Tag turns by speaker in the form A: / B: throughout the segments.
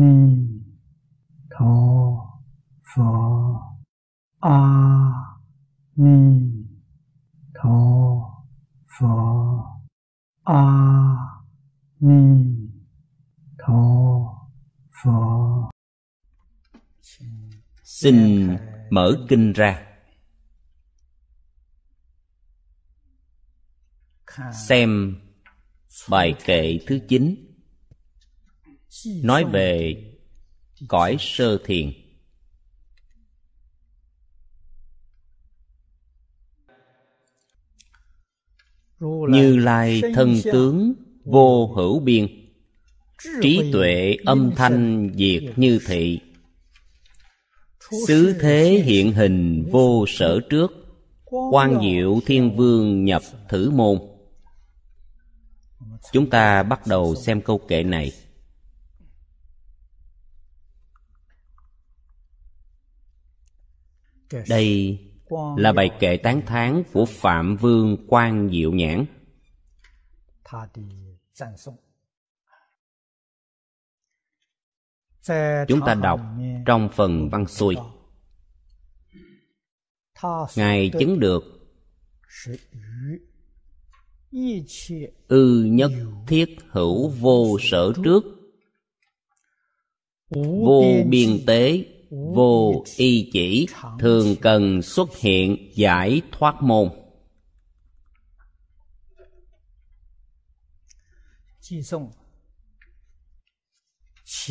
A: ni tho pho. A ni tho pho. A ni tho pho.
B: Xin mở kinh ra. Xem bài kệ thứ chín nói về cõi sơ thiền. Như lai thân tướng vô hữu biên. Trí tuệ âm thanh diệt như thị. Xứ thế hiện hình vô sở trước. Quan diệu thiên vương nhập thử môn. Chúng ta bắt đầu xem câu kệ này. Đây là bài kệ tán thán của phạm vương quan diệu nhãn. Chúng ta đọc trong phần văn xuôi. Ngài chứng được ư nhất thiết hữu vô sở trước. vô biên tế vô y chỉ thường cần xuất hiện giải thoát môn.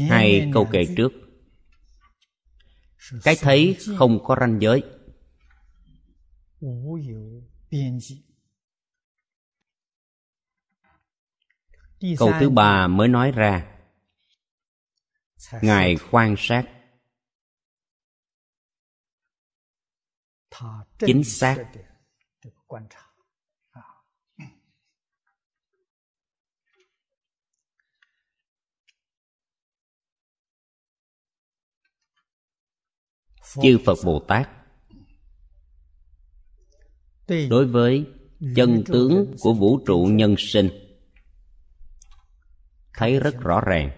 B: Hai câu kệ trước. Cái thấy không có ranh giới. Câu thứ ba mới nói ra. Ngài quan sát. Chính xác. chư phật bồ tát đối với chân tướng của vũ trụ nhân sinh. Thấy rất rõ ràng.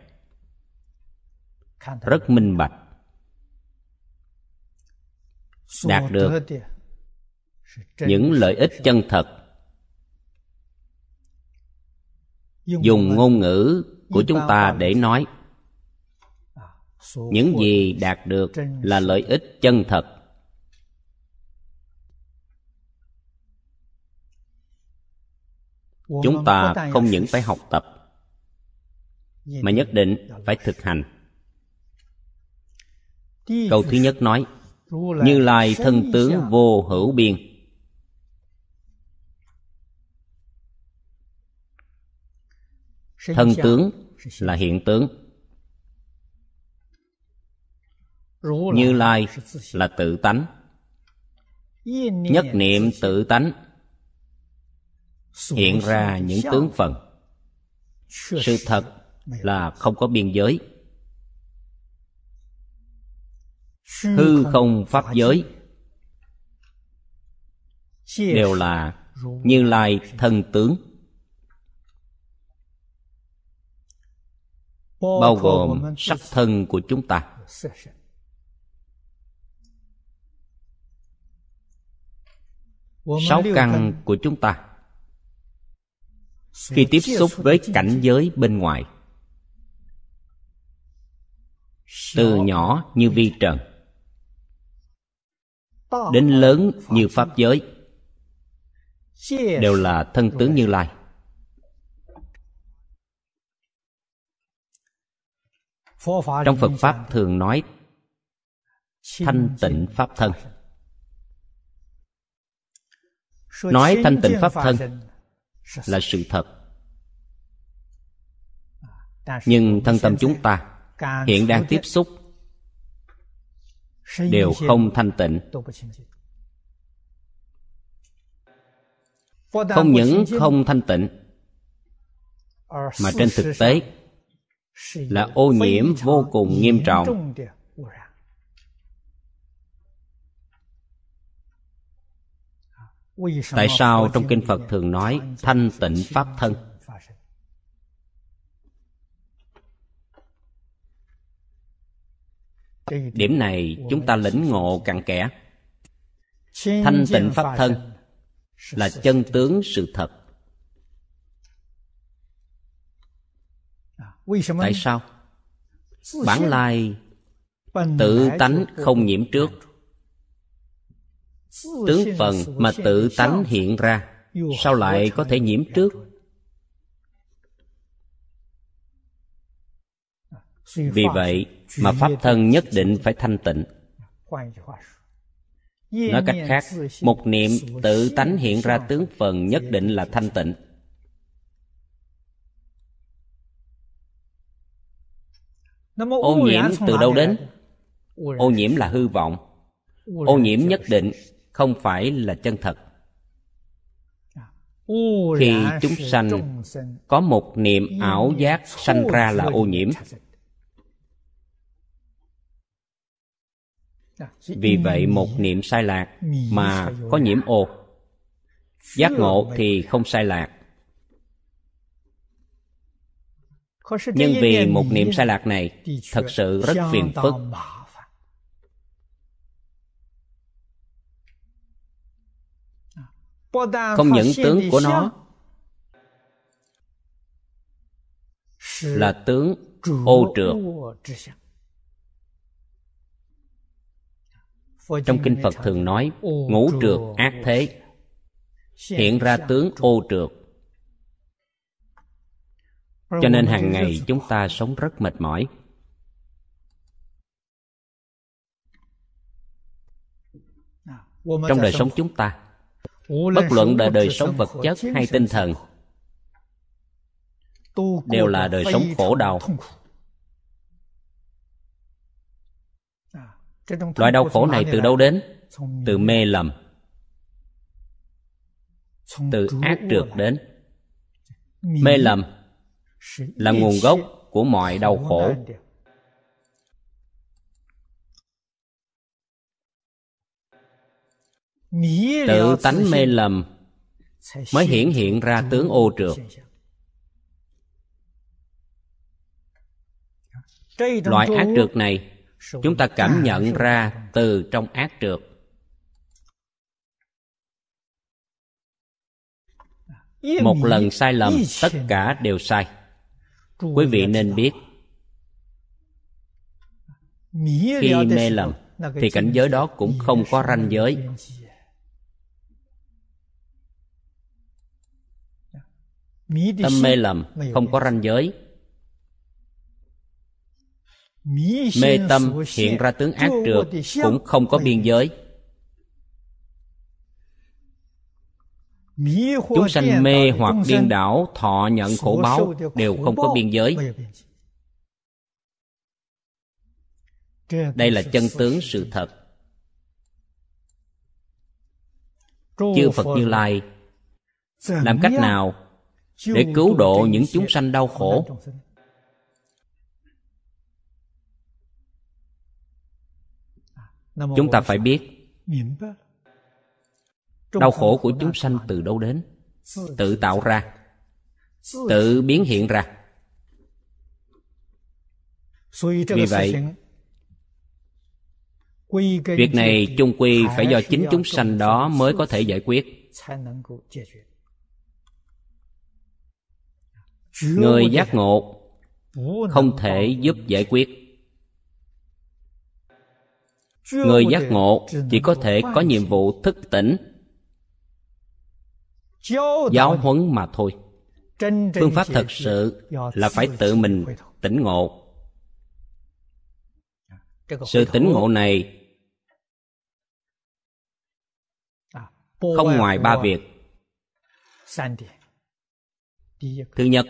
B: Rất minh bạch. Đạt được những lợi ích chân thật. Dùng ngôn ngữ của chúng ta để nói. Những gì đạt được là lợi ích chân thật. Chúng ta không những phải học tập mà nhất định phải thực hành. Câu thứ nhất nói như lai thân tướng vô hữu biên thân tướng là hiện tướng. như lai là tự tánh. nhất niệm tự tánh hiện ra những tướng phần. sự thật là không có biên giới. hư không pháp giới. đều là như lai thân tướng bao gồm sắc thân của chúng ta. Sáu căn của chúng ta. Khi tiếp xúc với cảnh giới bên ngoài, từ nhỏ như vi trần, đến lớn như pháp giới, đều là thân tướng như lai. Trong phật pháp thường nói thanh tịnh pháp thân. Nói thanh tịnh pháp thân là sự thật. Nhưng thân tâm chúng ta hiện đang tiếp xúc đều không thanh tịnh. không những không thanh tịnh mà trên thực tế là ô nhiễm vô cùng nghiêm trọng。tại sao trong kinh phật thường nói thanh tịnh pháp thân？điểm này chúng ta lĩnh ngộ cặn kẽ。thanh tịnh pháp thân là chân tướng sự thật tại sao? bản lai tự tánh không nhiễm trước. Tướng phần mà tự tánh hiện ra sao lại có thể nhiễm trước? Vì vậy mà pháp thân nhất định phải thanh tịnh. Nói cách khác một niệm tự tánh hiện ra tướng phần nhất định là thanh tịnh ô nhiễm từ đâu đến? Ô nhiễm là hư vọng. Ô nhiễm nhất định không phải là chân thật. Khi chúng sanh có một niệm ảo giác sanh ra là ô nhiễm. vì vậy một niệm sai lạc mà có nhiễm ô. Giác ngộ thì không sai lạc nhưng vì một niệm sai lạc này thật sự rất phiền phức. không những tướng của nó là tướng ô trượt. trong kinh phật thường nói ngũ trượt ác thế. hiện ra tướng ô trượt cho nên hàng ngày chúng ta sống rất mệt mỏi. Trong đời sống chúng ta bất luận là đời sống vật chất hay tinh thần đều là đời sống khổ đau. Loại đau khổ này từ đâu đến? Từ mê lầm. Từ ác trượt đến. Mê lầm là nguồn gốc của mọi đau khổ. tự tánh mê lầm mới hiển hiện ra tướng ô trượt. loại ác trượt này chúng ta cảm nhận ra từ trong ác trượt. Một lần sai lầm tất cả đều sai quý vị nên biết. khi mê lầm thì cảnh giới đó cũng không có ranh giới. tâm mê lầm không có ranh giới. Mê tâm hiện ra tướng ác trượt cũng không có biên giới chúng sanh mê hoặc điên đảo thọ nhận khổ báo đều không có biên giới. Đây là chân tướng sự thật. Chư phật như lai làm cách nào để cứu độ những chúng sanh đau khổ? chúng ta phải biết đau khổ của chúng sanh từ đâu đến? Tự tạo ra. Tự biến hiện ra. Vì vậy, việc này chung quy phải do chính chúng sanh đó mới có thể giải quyết. Người giác ngộ không thể giúp giải quyết. Người giác ngộ chỉ có thể có nhiệm vụ thức tỉnh giáo huấn mà thôi. Phương pháp thật sự là phải tự mình tỉnh ngộ. Sự tỉnh ngộ này không ngoài ba việc. Thứ nhất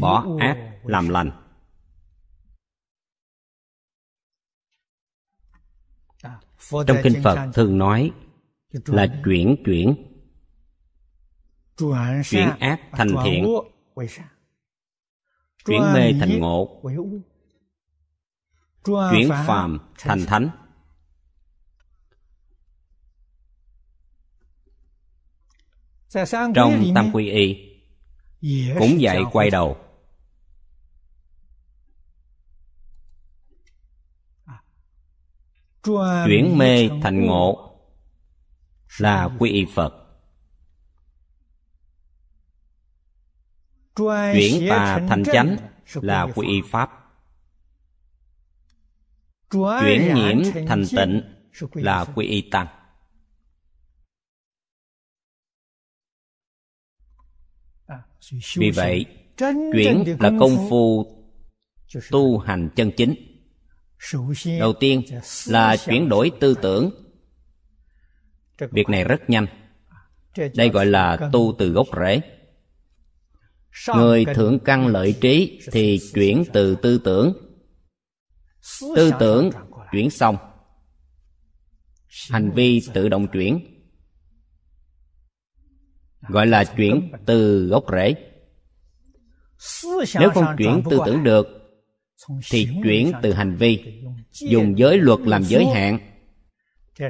B: bỏ ác làm lành. Trong kinh phật thường nói là chuyển chuyển. Chuyển ác thành thiện. chuyển mê thành ngộ. Chuyển phàm thành thánh. Trong tam quy y cũng dạy quay đầu. Chuyển mê thành ngộ là quy y phật. Chuyển tà thành chánh là quy y pháp. Chuyển nhiễm thành tịnh là quy y tăng vì vậy chuyển là công phu tu hành chân chính. Đầu tiên là chuyển đổi tư tưởng. Việc này rất nhanh. Đây gọi là tu từ gốc rễ. Người thượng căn lợi trí thì chuyển từ tư tưởng. Tư tưởng chuyển xong. Hành vi tự động chuyển gọi là chuyển từ gốc rễ. Nếu không chuyển tư tưởng được thì chuyển từ hành vi dùng giới luật làm giới hạn.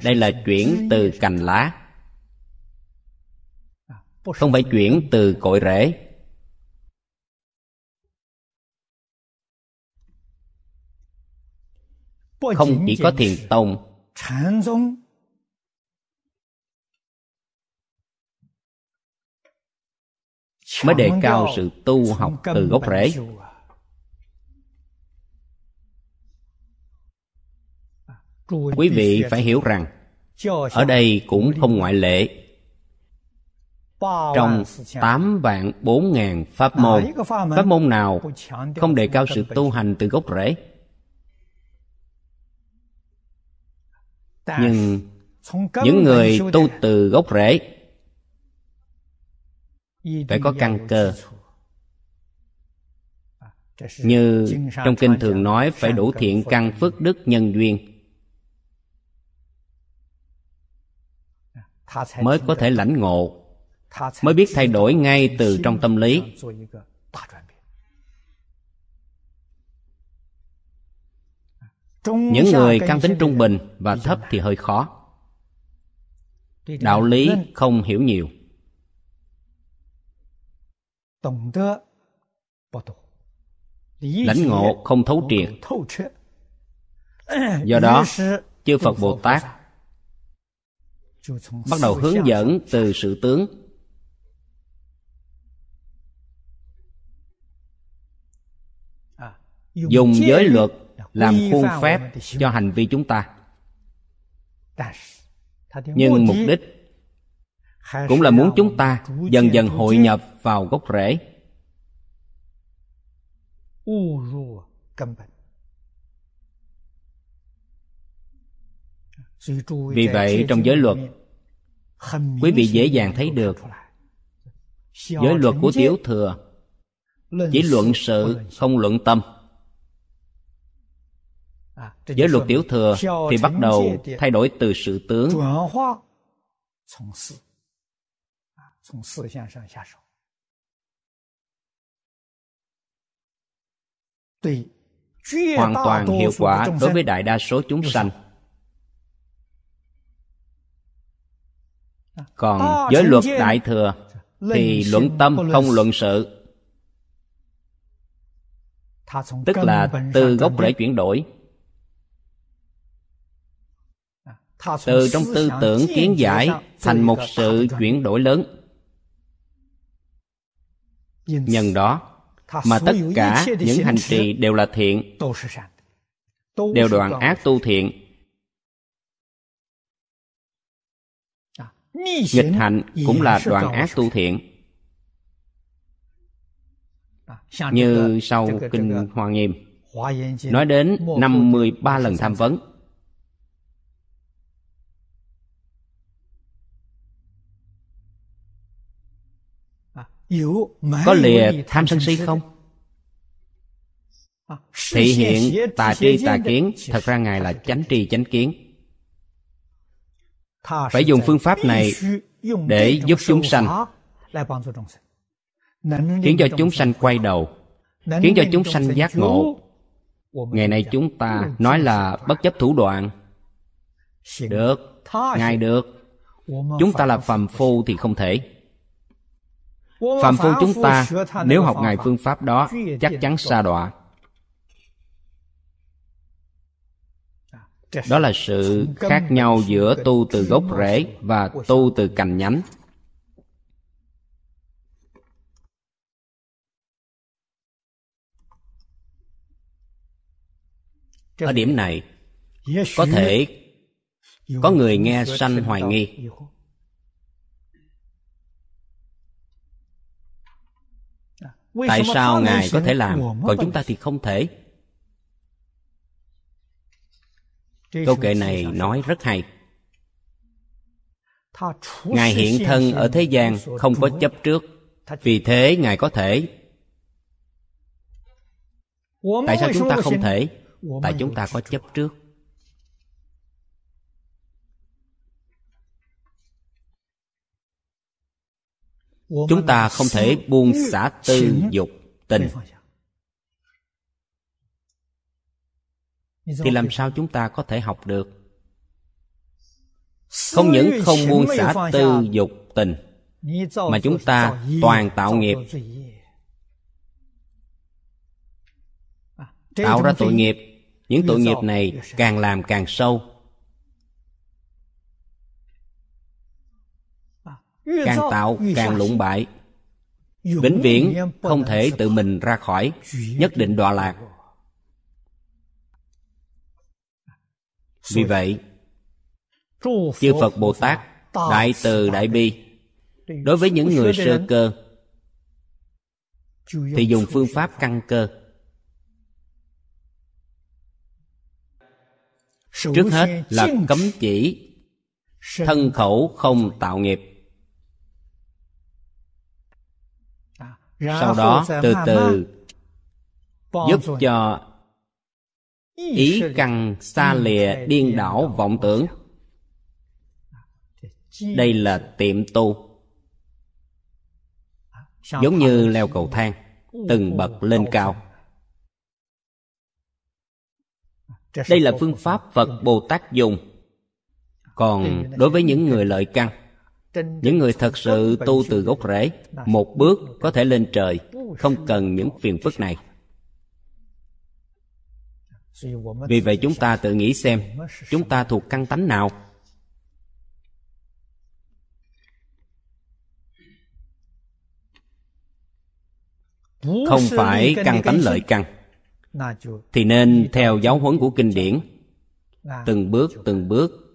B: Đây là chuyển từ cành lá. Không phải chuyển từ. cội rễ. Không chỉ có thiền tông mới đề cao sự tu học từ gốc rễ. quý vị phải hiểu rằng ở đây cũng không ngoại lệ. Trong tám vạn bốn ngàn pháp môn pháp môn nào không đề cao sự tu hành từ gốc rễ? Nhưng những người tu từ gốc rễ phải có căn cơ. Như trong kinh thường nói, phải đủ thiện căn phước đức nhân duyên mới có thể lãnh ngộ, mới biết thay đổi ngay từ trong tâm lý. Những người căn tính trung bình và thấp thì hơi khó. Đạo lý không hiểu nhiều lãnh ngộ không thấu triệt. do đó chư phật bồ tát bắt đầu hướng dẫn từ sự tướng. Dùng giới luật làm khuôn phép cho hành vi chúng ta. Nhưng mục đích cũng là muốn chúng ta dần dần hội nhập vào gốc rễ. Vì vậy trong giới luật quý vị dễ dàng thấy được. Giới luật của tiểu thừa chỉ luận sự không luận tâm. Giới luật tiểu thừa thì bắt đầu thay đổi từ sự tướng hoàn toàn hiệu quả đối với đại đa số chúng sanh còn giới luật đại thừa thì luận tâm không luận sự。tức là từ gốc rễ chuyển đổi。từ trong tư tưởng kiến giải thành một sự chuyển đổi lớn nhân đó mà tất cả những hành trì đều là thiện. Đều đoạn ác tu thiện. Nghịch hạnh cũng là đoạn ác tu thiện. Như sau kinh hoa nghiêm. Nói đến 53 lần tham vấn có lìa tham sân si không? Thị hiện tà tri tà kiến thật ra ngài là chánh tri chánh kiến. Phải dùng phương pháp này để giúp chúng sanh. khiến cho chúng sanh quay đầu. Khiến cho chúng sanh giác ngộ. ngày nay chúng ta nói là bất chấp thủ đoạn. Được. ngài được. chúng ta là phàm phu thì không thể Phạm phu chúng ta nếu học Ngài phương pháp đó chắc chắn xa đọa. Đó là sự khác nhau giữa tu từ gốc rễ và tu từ cành nhánh. Ở điểm này, có thể có người nghe sanh hoài nghi tại sao ngài có thể làm còn chúng ta thì không thể. Câu kệ này nói rất hay. Ngài hiện thân ở thế gian không có chấp trước. Vì thế ngài có thể. Tại sao chúng ta không thể? Tại chúng ta có chấp trước chúng ta không thể buông xả tư dục tình. thì làm sao chúng ta có thể học được? Không những không buông xả tư dục tình mà chúng ta toàn tạo nghiệp. tạo ra tội nghiệp. Những tội nghiệp này càng làm càng sâu càng tạo càng lụng bại. vĩnh viễn không thể tự mình ra khỏi nhất định đọa lạc. Vì vậy chư phật bồ tát đại từ đại bi đối với những người sơ cơ thì dùng phương pháp căn cơ. Trước hết là cấm chỉ thân khẩu không tạo nghiệp sau đó từ từ giúp cho ý căn xa lìa điên đảo vọng tưởng. đây là tiệm tu giống như leo cầu thang từng bậc lên cao. Đây là phương pháp phật bồ tát dùng. Còn đối với những người lợi căn những người thật sự tu từ gốc rễ một bước có thể lên trời không cần những phiền phức này. Vì vậy chúng ta tự nghĩ xem chúng ta thuộc căn tánh nào? Không phải căn tánh lợi căn. Thì nên theo giáo huấn của kinh điển. từng bước từng bước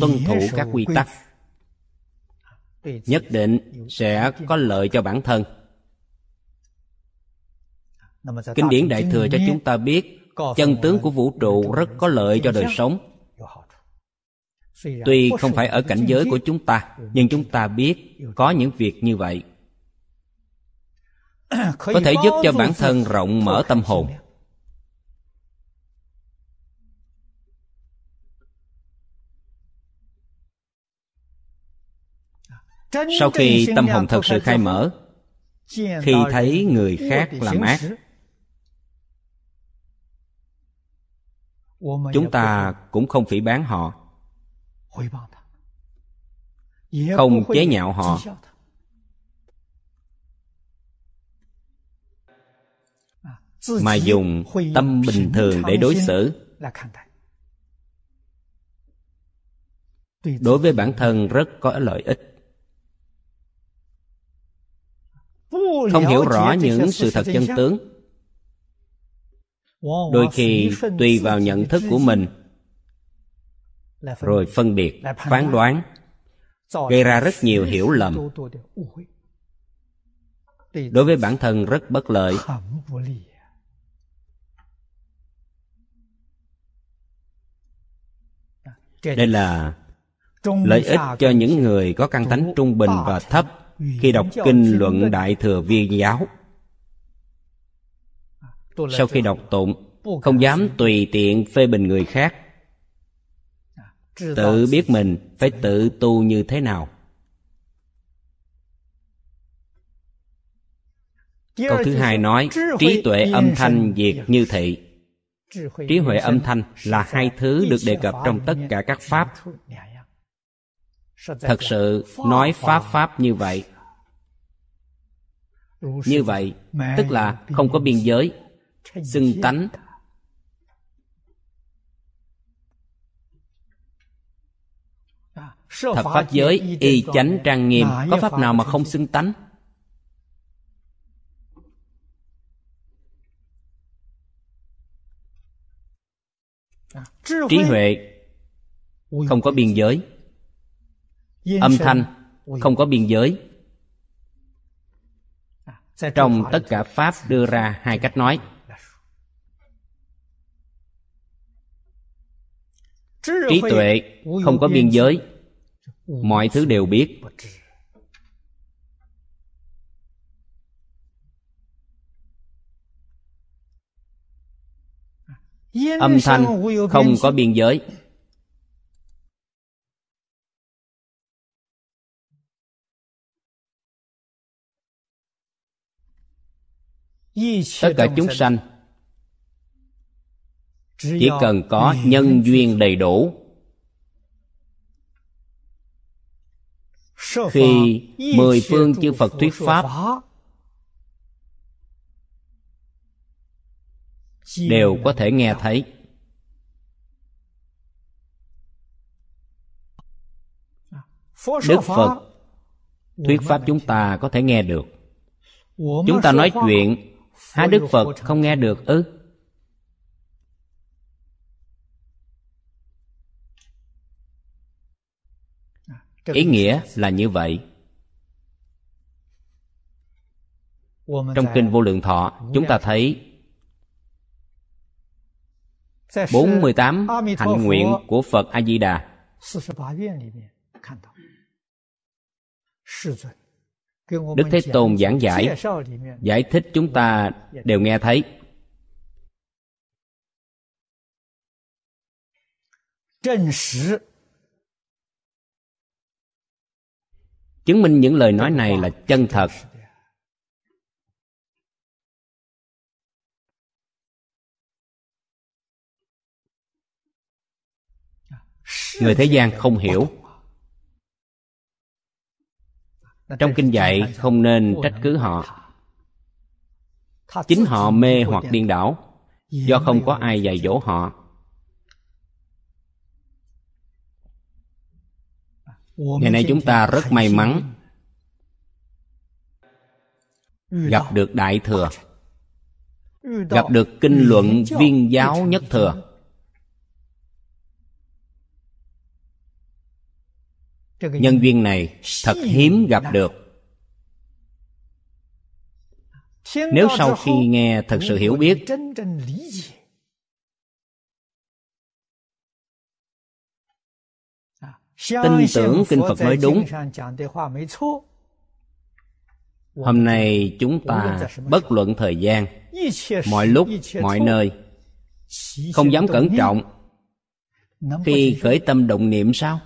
B: tuân thủ các quy tắc. Nhất định sẽ có lợi cho bản thân. Kinh điển đại thừa cho chúng ta biết chân tướng của vũ trụ rất có lợi cho đời sống. Tuy không phải ở cảnh giới của chúng ta nhưng chúng ta biết có những việc như vậy. Có thể giúp cho bản thân rộng mở tâm hồn sau khi tâm hồn thật sự khai mở khi thấy người khác làm ác chúng ta cũng không phỉ bán họ. Không chế nhạo họ. mà dùng tâm bình thường để đối xử. đối với bản thân rất có lợi ích không hiểu rõ những sự thật chân tướng. Đôi khi tùy vào nhận thức của mình rồi phân biệt phán đoán gây ra rất nhiều hiểu lầm. đối với bản thân rất bất lợi. đây là lợi ích cho những người có căn tánh trung bình và thấp khi đọc kinh luận đại thừa viên giáo. Sau khi đọc tụng không dám tùy tiện phê bình người khác. Tự biết mình phải tự tu như thế nào. Câu thứ hai nói trí tuệ âm thanh diệt như thị. Trí huệ âm thanh là hai thứ được đề cập trong tất cả các pháp thật sự nói pháp pháp như vậy. Như vậy, tức là không có biên giới, xưng tánh. Thật pháp giới, y chánh trang nghiêm, có pháp nào mà không xưng tánh? Trí huệ không có biên giới âm thanh không có biên giới. Trong tất cả pháp đưa ra hai cách nói. Trí tuệ không có biên giới. mọi thứ đều biết. Âm thanh không có biên giới tất cả chúng sanh chỉ cần có nhân duyên đầy đủ. Khi mười phương chư phật thuyết pháp đều có thể nghe thấy. Đức phật thuyết pháp chúng ta có thể nghe được. Chúng ta nói chuyện há đức phật không nghe được ư? Ý nghĩa là như vậy. Trong kinh vô lượng thọ, chúng ta thấy 48 hạnh nguyện của Phật A-di-đà Đức Thế Tôn giảng giải Giải thích chúng ta đều nghe thấy. Chứng minh những lời nói này là chân thật. Người thế gian không hiểu. Trong kinh dạy, không nên trách cứ họ. Chính họ mê hoặc điên đảo, do không có ai dạy dỗ họ. Ngày nay chúng ta rất may mắn gặp được đại thừa, gặp được kinh luận viên giáo nhất thừa. Nhân duyên này thật hiếm gặp được. Nếu sau khi nghe thật sự hiểu biết tin tưởng kinh phật nói đúng. hôm nay chúng ta bất luận thời gian mọi lúc mọi nơi không dám cẩn trọng. Khi khởi tâm động niệm sao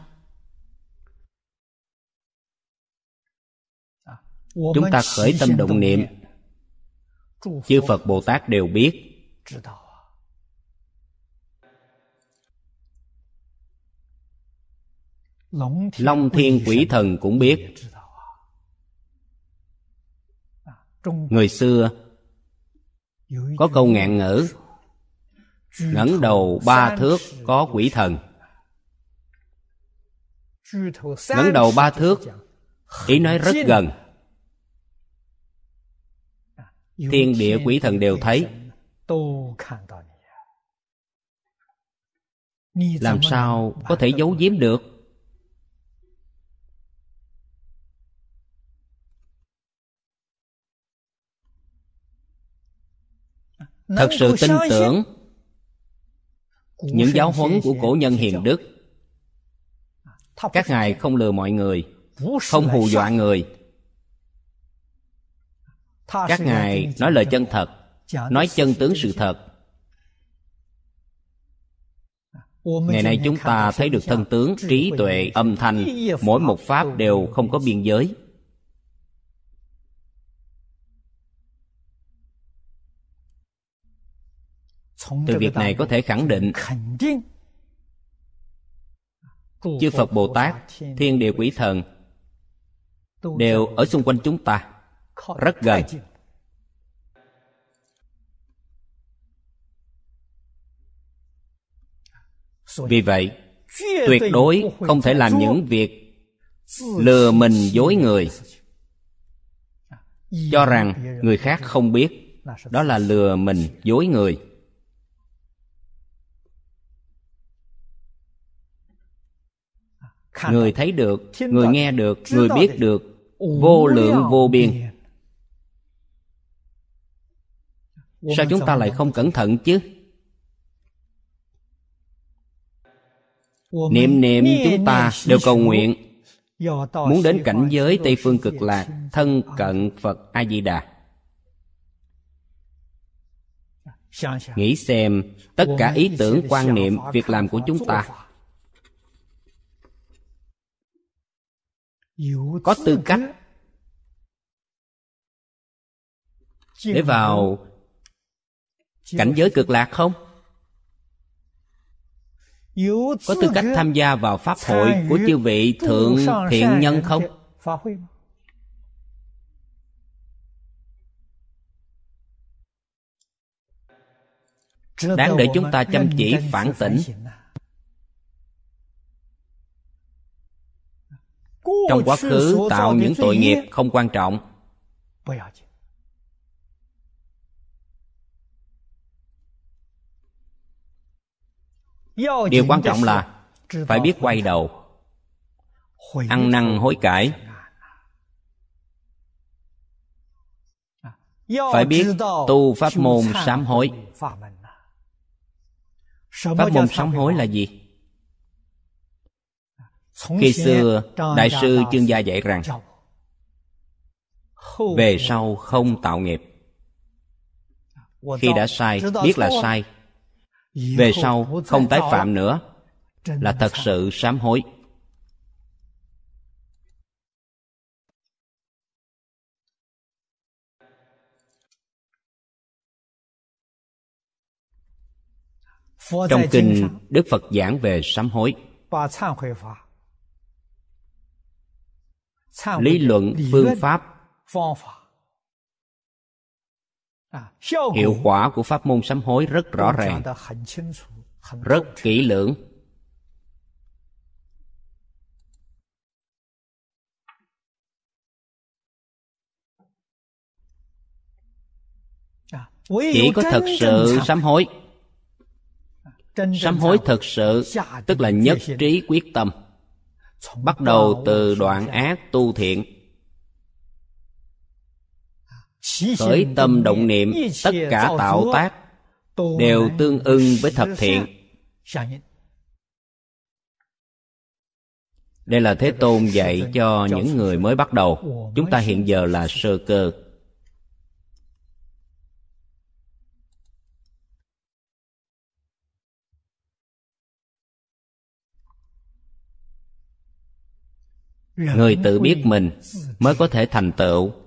B: chúng ta khởi tâm động niệm. chư phật bồ tát đều biết. Long thiên quỷ thần cũng biết. Người xưa có câu ngạn ngữ ngẩng đầu ba thước có quỷ thần. Ngẩng đầu ba thước ý nói rất gần thiên địa quỷ thần đều thấy。làm sao có thể giấu giếm được？thật sự tin tưởng những giáo huấn của cổ nhân hiền đức。các ngài không lừa mọi người không hù dọa người các ngài nói lời chân thật nói chân tướng sự thật. Ngày nay chúng ta thấy được thân tướng trí tuệ âm thanh. mỗi một pháp đều không có biên giới. Từ việc này có thể khẳng định chư phật bồ tát thiên địa quỷ thần đều ở xung quanh chúng ta rất gần. vì vậy tuyệt đối không thể làm những việc lừa mình dối người. cho rằng người khác không biết đó là lừa mình dối người. Người thấy được người nghe được người biết được vô lượng vô biên sao chúng ta lại không cẩn thận chứ? Niệm niệm chúng ta đều cầu nguyện. Muốn đến cảnh giới tây phương cực lạc thân cận phật a di đà nghĩ xem tất cả ý tưởng quan niệm việc làm của chúng ta. có tư cách để vào cảnh giới cực lạc không? Có tư cách tham gia vào pháp hội của chư vị thượng thiện nhân không? Đáng để chúng ta chăm chỉ phản tỉnh. Trong quá khứ tạo những tội nghiệp không quan trọng. Điều quan trọng là phải biết quay đầu, ăn năn hối cải. Phải biết tu pháp môn sám hối. Pháp môn sám hối là gì? Khi xưa, đại sư chương gia dạy rằng, về sau không tạo nghiệp. Khi đã sai, biết là sai về sau không tái phạm nữa. Là thật sự sám hối. Trong kinh đức phật giảng về sám hối. Lý luận phương pháp hiệu quả của pháp môn sám hối rất rõ ràng. rất kỹ lưỡng. Chỉ có thật sự sám hối. Sám hối thật sự tức là nhất trí quyết tâm. Bắt đầu từ đoạn ác tu thiện khởi tâm động niệm tất cả tạo tác đều tương ưng với thập thiện. đây là thế tôn dạy cho những người mới bắt đầu. chúng ta hiện giờ là sơ cơ. Người tự biết mình mới có thể thành tựu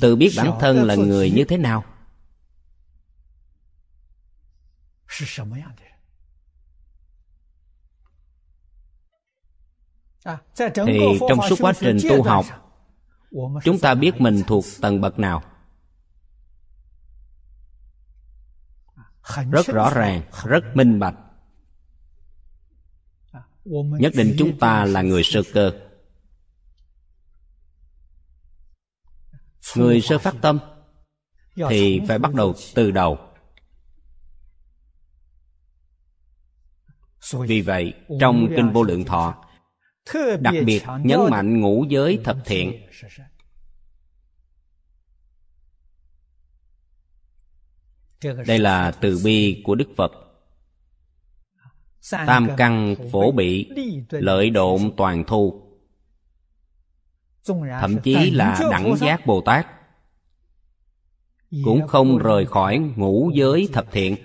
B: tự biết bản thân là người như thế nào。thì trong suốt quá trình tu học chúng ta biết mình thuộc tầng bậc nào。rất rõ ràng rất minh bạch。nhất định chúng ta là người sơ cơ người sơ phát tâm thì phải bắt đầu từ đầu. Vì vậy, trong kinh vô lượng thọ, đặc biệt nhấn mạnh ngũ giới thập thiện. Đây là từ bi của đức phật. Tam căn phổ bị, lợi độn toàn thu thậm chí là đẳng giác bồ tát. Cũng không rời khỏi ngũ giới thập thiện.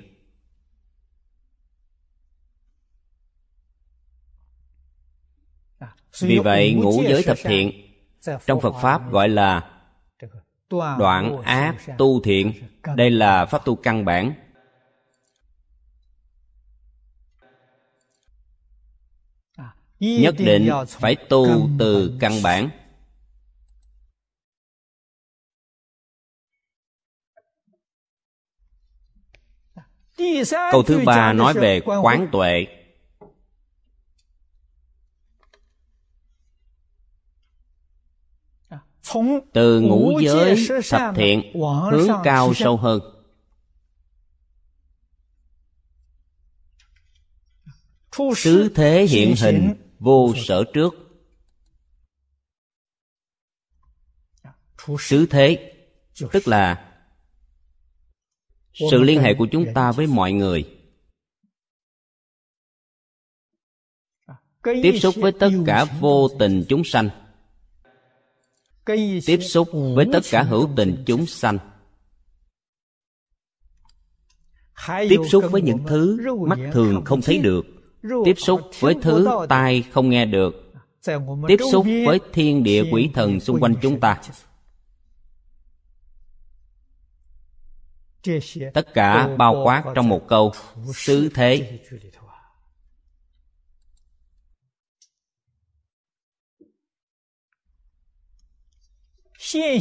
B: Vì vậy ngũ giới thập thiện trong phật pháp gọi là đoạn ác tu thiện. đây là pháp tu căn bản. Nhất định phải tu từ căn bản. Câu thứ ba nói về quán tuệ. Từ ngũ giới thập thiện, hướng cao sâu hơn. Xứ thế hiện hình, vô sở trước. Xứ thế, tức là sự liên hệ của chúng ta với mọi người. Tiếp xúc với tất cả vô tình chúng sanh. Tiếp xúc với tất cả hữu tình chúng sanh. Tiếp xúc với những thứ mắt thường không thấy được. tiếp xúc với thứ tai không nghe được. Tiếp xúc với thiên địa quỷ thần xung quanh chúng ta tất cả bao quát trong một câu xứ thế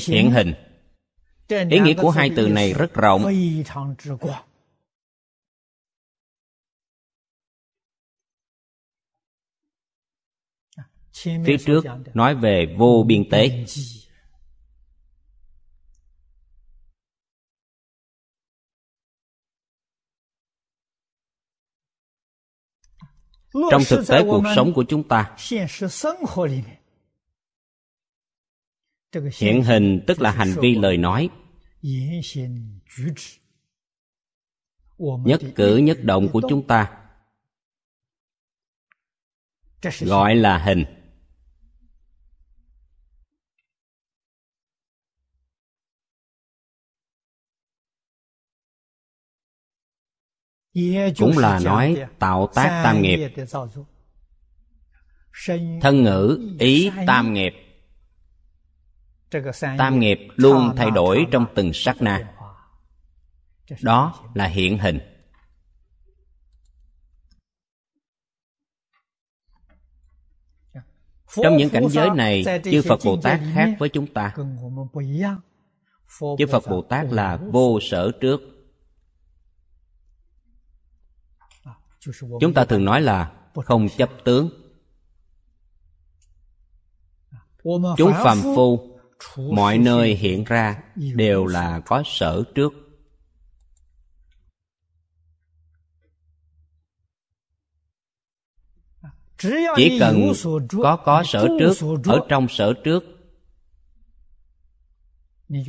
B: hiện hình。ý nghĩa của hai từ này rất rộng。phía trước nói về vô biên tế trong thực tế cuộc sống của chúng ta. hiện hình tức là hành vi lời nói. nhất cử nhất động của chúng ta gọi là hình cũng là nói tạo tác tam nghiệp. thân ngữ ý tam nghiệp. Tam nghiệp luôn thay đổi trong từng sát na. đó là hiện hình. Trong những cảnh giới này chư phật bồ tát khác với chúng ta. Chư phật bồ tát là vô sở trước chúng ta thường nói là không chấp tướng. Chúng phàm phu mọi nơi hiện ra đều là có sở trước. Chỉ cần có có sở trước ở trong sở trước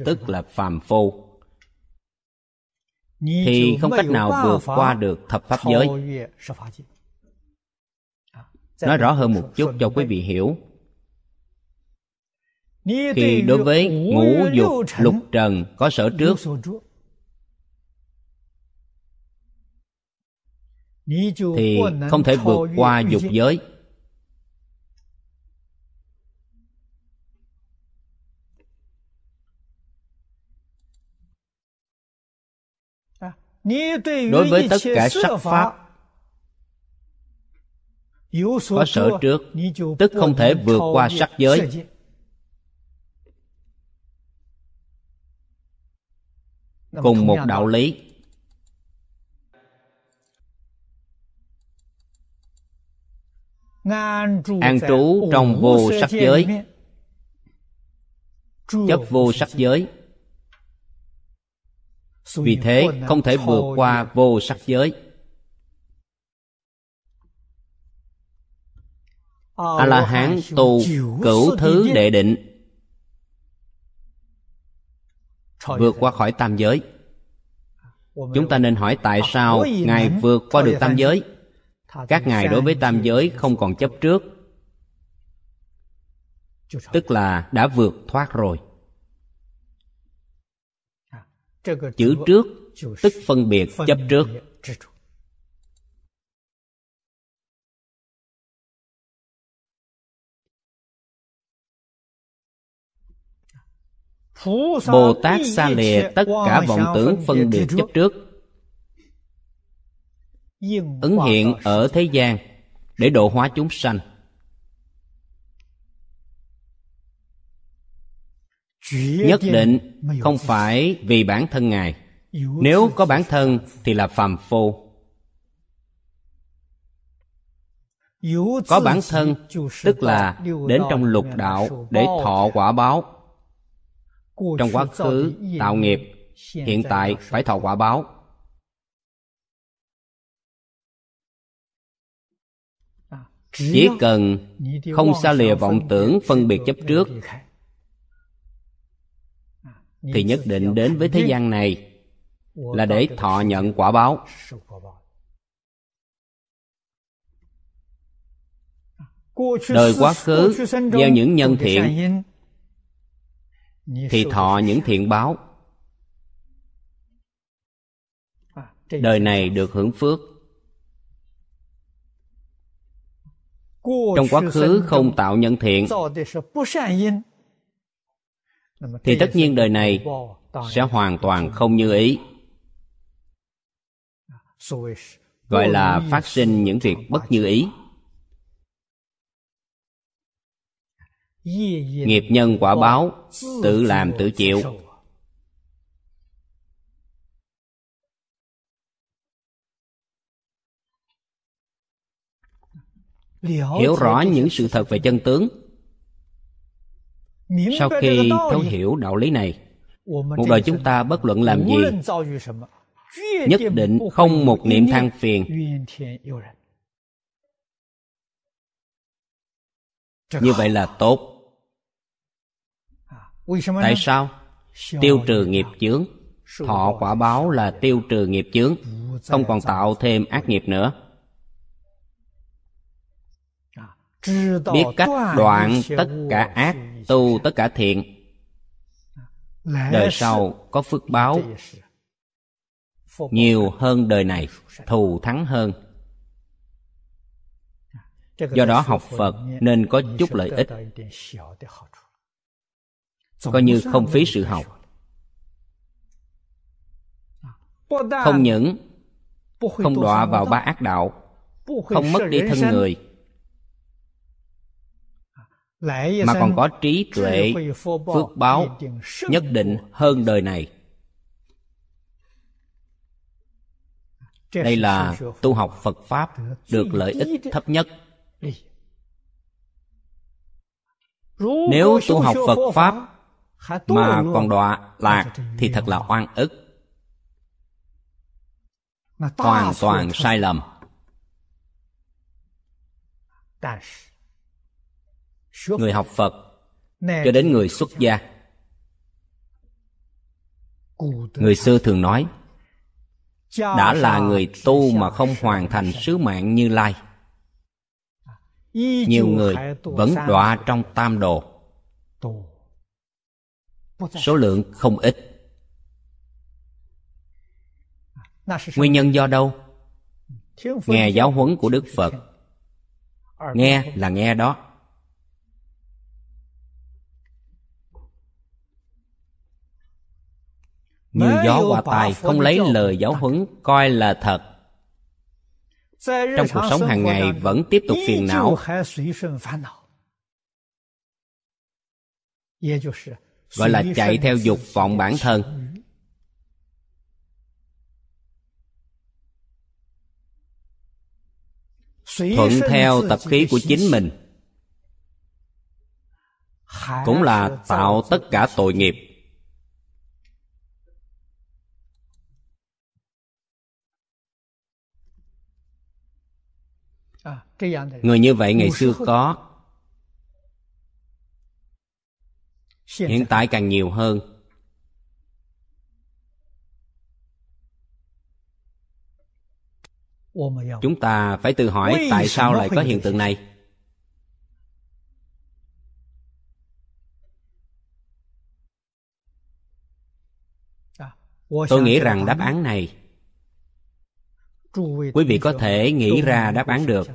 B: tức là phàm phu thì không cách nào vượt qua được thập pháp giới. Nói rõ hơn một chút cho quý vị hiểu. Thì đối với ngũ dục lục trần có sở trước. thì không thể vượt qua dục giới đối với tất cả sắc pháp có sở trước tức không thể vượt qua sắc giới cùng một đạo lý an trú trong vô sắc giới chấp vô sắc giới vì thế không thể vượt qua vô sắc giới. A la hán tu cửu thứ đệ định. Vượt qua khỏi tam giới. Chúng ta nên hỏi tại sao ngài vượt qua được tam giới? Các ngài đối với tam giới không còn chấp trước. Tức là đã vượt thoát rồi chữ trước tức phân biệt chấp trước. bồ tát xa lìa tất cả vọng tưởng phân biệt chấp trước. ứng hiện ở thế gian để độ hóa chúng sanh nhất định không phải vì bản thân ngài. Nếu có bản thân thì là phàm phu. Có bản thân tức là đến trong lục đạo để thọ quả báo. Trong quá khứ tạo nghiệp, hiện tại phải thọ quả báo. Chỉ cần không xa lìa vọng tưởng phân biệt chấp trước thì nhất định đến với thế gian này là để thọ nhận quả báo. đời quá khứ gieo những nhân thiện. thì thọ những thiện báo. Đời này được hưởng phước. Trong quá khứ không tạo nhân thiện thì tất nhiên đời này sẽ hoàn toàn không như ý. Gọi là phát sinh những việc bất như ý. Nghiệp nhân quả báo, tự làm tự chịu. Hiểu rõ những sự thật về chân tướng sau khi thấu hiểu đạo lý này một đời chúng ta bất luận làm gì nhất định không một niệm than phiền. Như vậy là tốt. Tại sao? Tiêu trừ nghiệp chướng. Thọ quả báo là tiêu trừ nghiệp chướng. Không còn tạo thêm ác nghiệp nữa biết cách đoạn tất cả ác tu tất cả thiện. Đời sau có phước báo. nhiều hơn đời này thù thắng hơn. Do đó học phật nên có chút lợi ích. coi như không phí sự học. không những không đọa vào ba ác đạo không mất đi thân người mà còn có trí tuệ phước báo nhất định hơn đời này. Đây là tu học phật pháp được lợi ích thấp nhất. Nếu tu học phật pháp mà còn đọa lạc thì thật là oan ức. Hoàn toàn sai lầm người học phật cho đến người xuất gia. Người xưa thường nói đã là người tu mà không hoàn thành sứ mạng như lai. Nhiều người vẫn đọa trong tam đồ. Số lượng không ít. Nguyên nhân do đâu? Nghe giáo huấn của đức phật. nghe là nghe đó như gió qua tai không lấy lời giáo huấn coi là thật. Trong cuộc sống hàng ngày vẫn tiếp tục phiền não. gọi là chạy theo dục vọng bản thân. Thuận theo tập khí của chính mình. Cũng là tạo tất cả tội nghiệp người như vậy ngày xưa có. hiện tại càng nhiều hơn. chúng ta phải tự hỏi tại sao lại có hiện tượng này? tôi nghĩ rằng đáp án này quý vị có thể nghĩ ra đáp án được.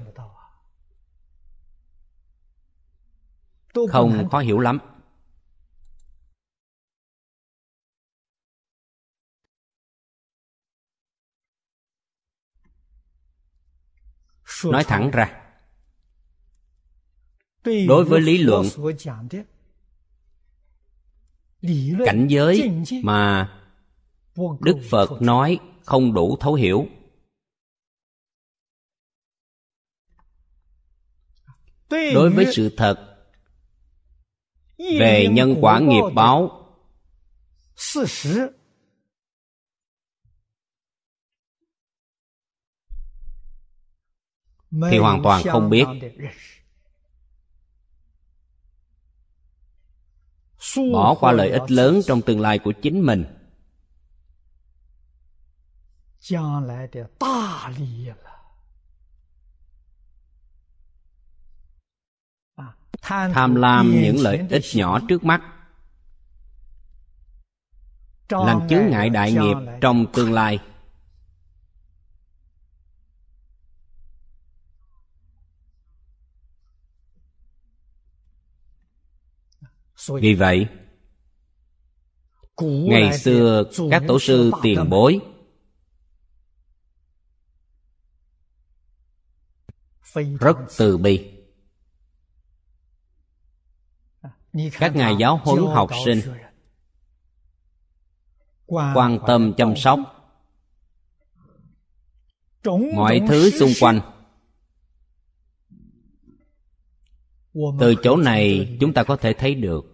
B: không khó hiểu lắm. Nói thẳng ra đối với lý luận cảnh giới mà đức phật nói không đủ thấu hiểu đối với sự thật về nhân quả nghiệp báo thì hoàn toàn không biết. bỏ qua lợi ích lớn trong tương lai của chính mình tham lam những lợi ích nhỏ trước mắt. Làm chướng ngại đại nghiệp trong tương lai. Vì vậy ngày xưa các tổ sư tiền bối rất từ bi các ngài giáo huấn học sinh. quan tâm chăm sóc. Mọi thứ xung quanh. Từ chỗ này chúng ta có thể thấy được.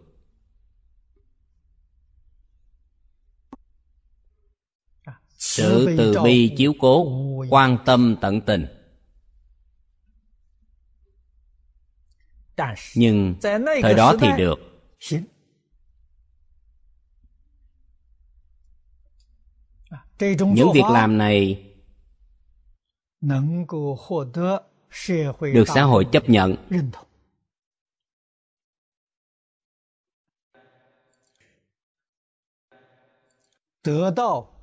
B: Sự từ bi chiếu cố quan tâm tận tình nhưng thời đó thì được. Những việc làm này được xã hội chấp nhận.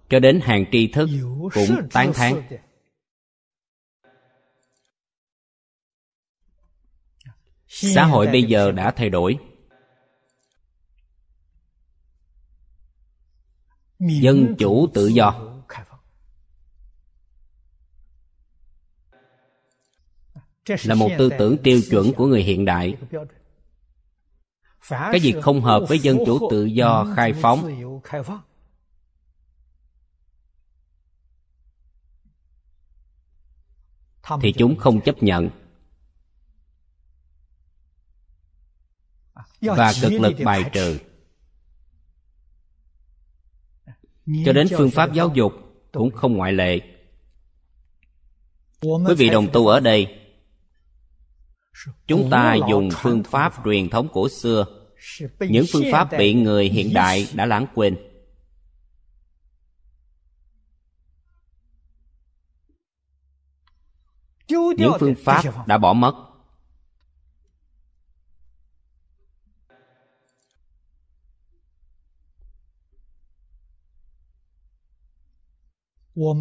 B: Cho đến hàng tri thức cũng tán thán. Xã hội bây giờ đã thay đổi. Dân chủ tự do. là một tư tưởng tiêu chuẩn của người hiện đại. cái gì không hợp với dân chủ tự do khai phóng? Thì chúng không chấp nhận và cực lực bài trừ. Cho đến phương pháp giáo dục cũng không ngoại lệ. Quý vị đồng tu ở đây chúng ta dùng phương pháp truyền thống cổ xưa. Những phương pháp bị người hiện đại đã lãng quên. Những phương pháp đã bỏ mất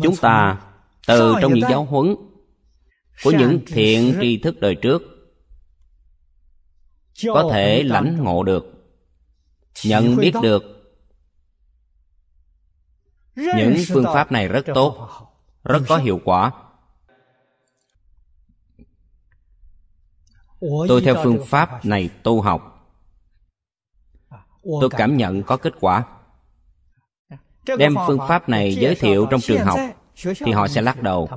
B: chúng ta từ trong những giáo huấn của những thiện tri thức đời trước có thể lãnh ngộ được nhận biết được. Những phương pháp này rất tốt rất có hiệu quả. Tôi theo phương pháp này tu học. Tôi cảm nhận có kết quả đem phương pháp này giới thiệu trong trường học thì họ sẽ lắc đầu.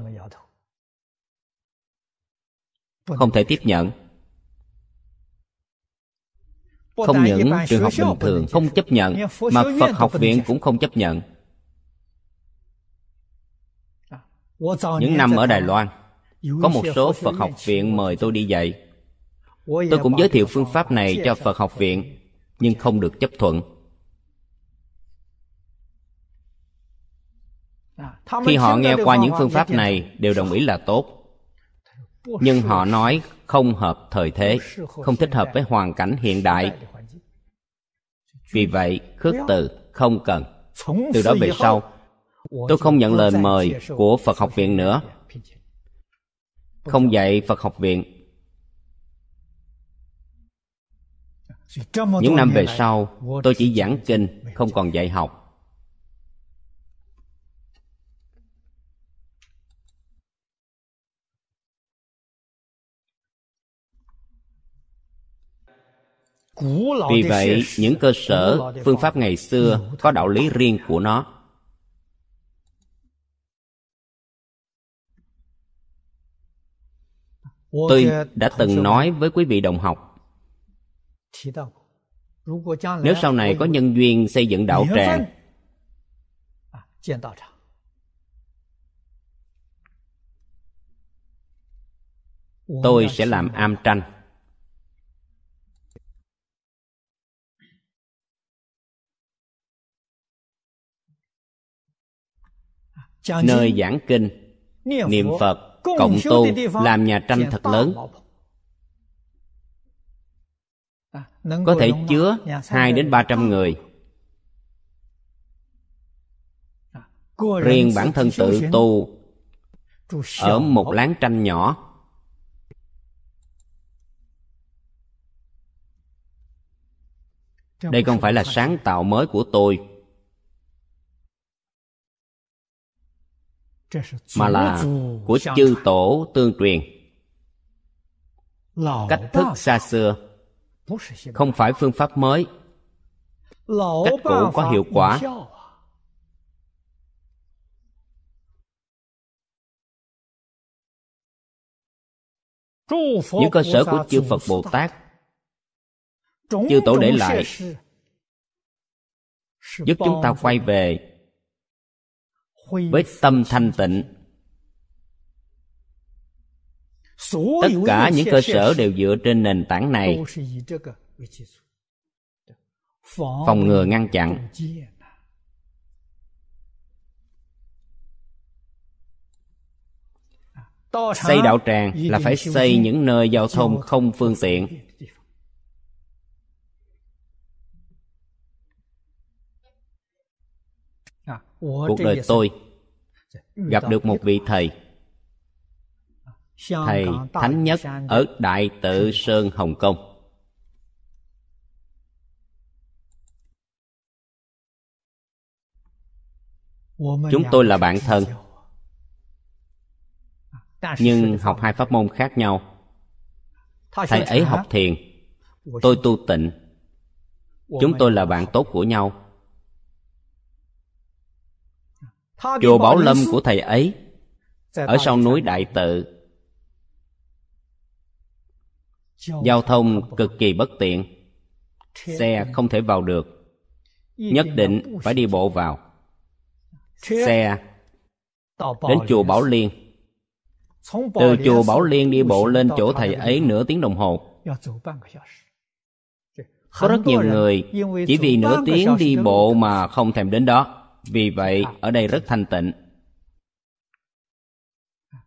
B: Không thể tiếp nhận. Không những trường học bình thường không chấp nhận mà phật học viện cũng không chấp nhận. Những năm ở đài loan có một số phật học viện mời tôi đi dạy. Tôi cũng giới thiệu phương pháp này cho phật học viện nhưng không được chấp thuận khi họ nghe qua những phương pháp này đều đồng ý là tốt. Nhưng họ nói không hợp thời thế không thích hợp với hoàn cảnh hiện đại. Vì vậy khước từ không cần. Từ đó về sau tôi không nhận lời mời của phật học viện nữa. Không dạy phật học viện. Những năm về sau tôi chỉ giảng kinh không còn dạy học vì vậy những cơ sở phương pháp ngày xưa có đạo lý riêng của nó. Tôi đã từng nói với quý vị đồng học. Nếu sau này có nhân duyên xây dựng đạo tràng tôi sẽ làm am tranh nơi giảng kinh niệm phật cộng tu làm nhà tranh thật lớn. có thể chứa hai đến ba trăm người. Riêng bản thân tự tu ở một láng tranh nhỏ. Đây không phải là sáng tạo mới của tôi mà là của chư tổ tương truyền. Cách thức xa xưa không phải phương pháp mới. Cách cũ có hiệu quả. Những cơ sở của chư phật bồ tát, chư tổ để lại, giúp chúng ta quay về với tâm thanh tịnh. Tất cả những cơ sở đều dựa trên nền tảng này. Phòng ngừa ngăn chặn. Xây đạo tràng là phải xây những nơi giao thông không phương tiện cuộc đời tôi gặp được một vị thầy. Thầy thánh nhất ở đại tự sơn hồng kông. Chúng tôi là bạn thân. nhưng học hai pháp môn khác nhau. Thầy ấy học thiền tôi tu tịnh. Chúng tôi là bạn tốt của nhau chùa bảo lâm của thầy ấy ở sau núi đại tự. Giao thông cực kỳ bất tiện xe không thể vào được. Nhất định phải đi bộ vào. Xe đến chùa bảo liên. Từ chùa bảo liên đi bộ lên chỗ thầy ấy nửa tiếng đồng hồ. có rất nhiều người chỉ vì nửa tiếng đi bộ mà không thèm đến đó vì vậy, ở đây rất thanh tịnh.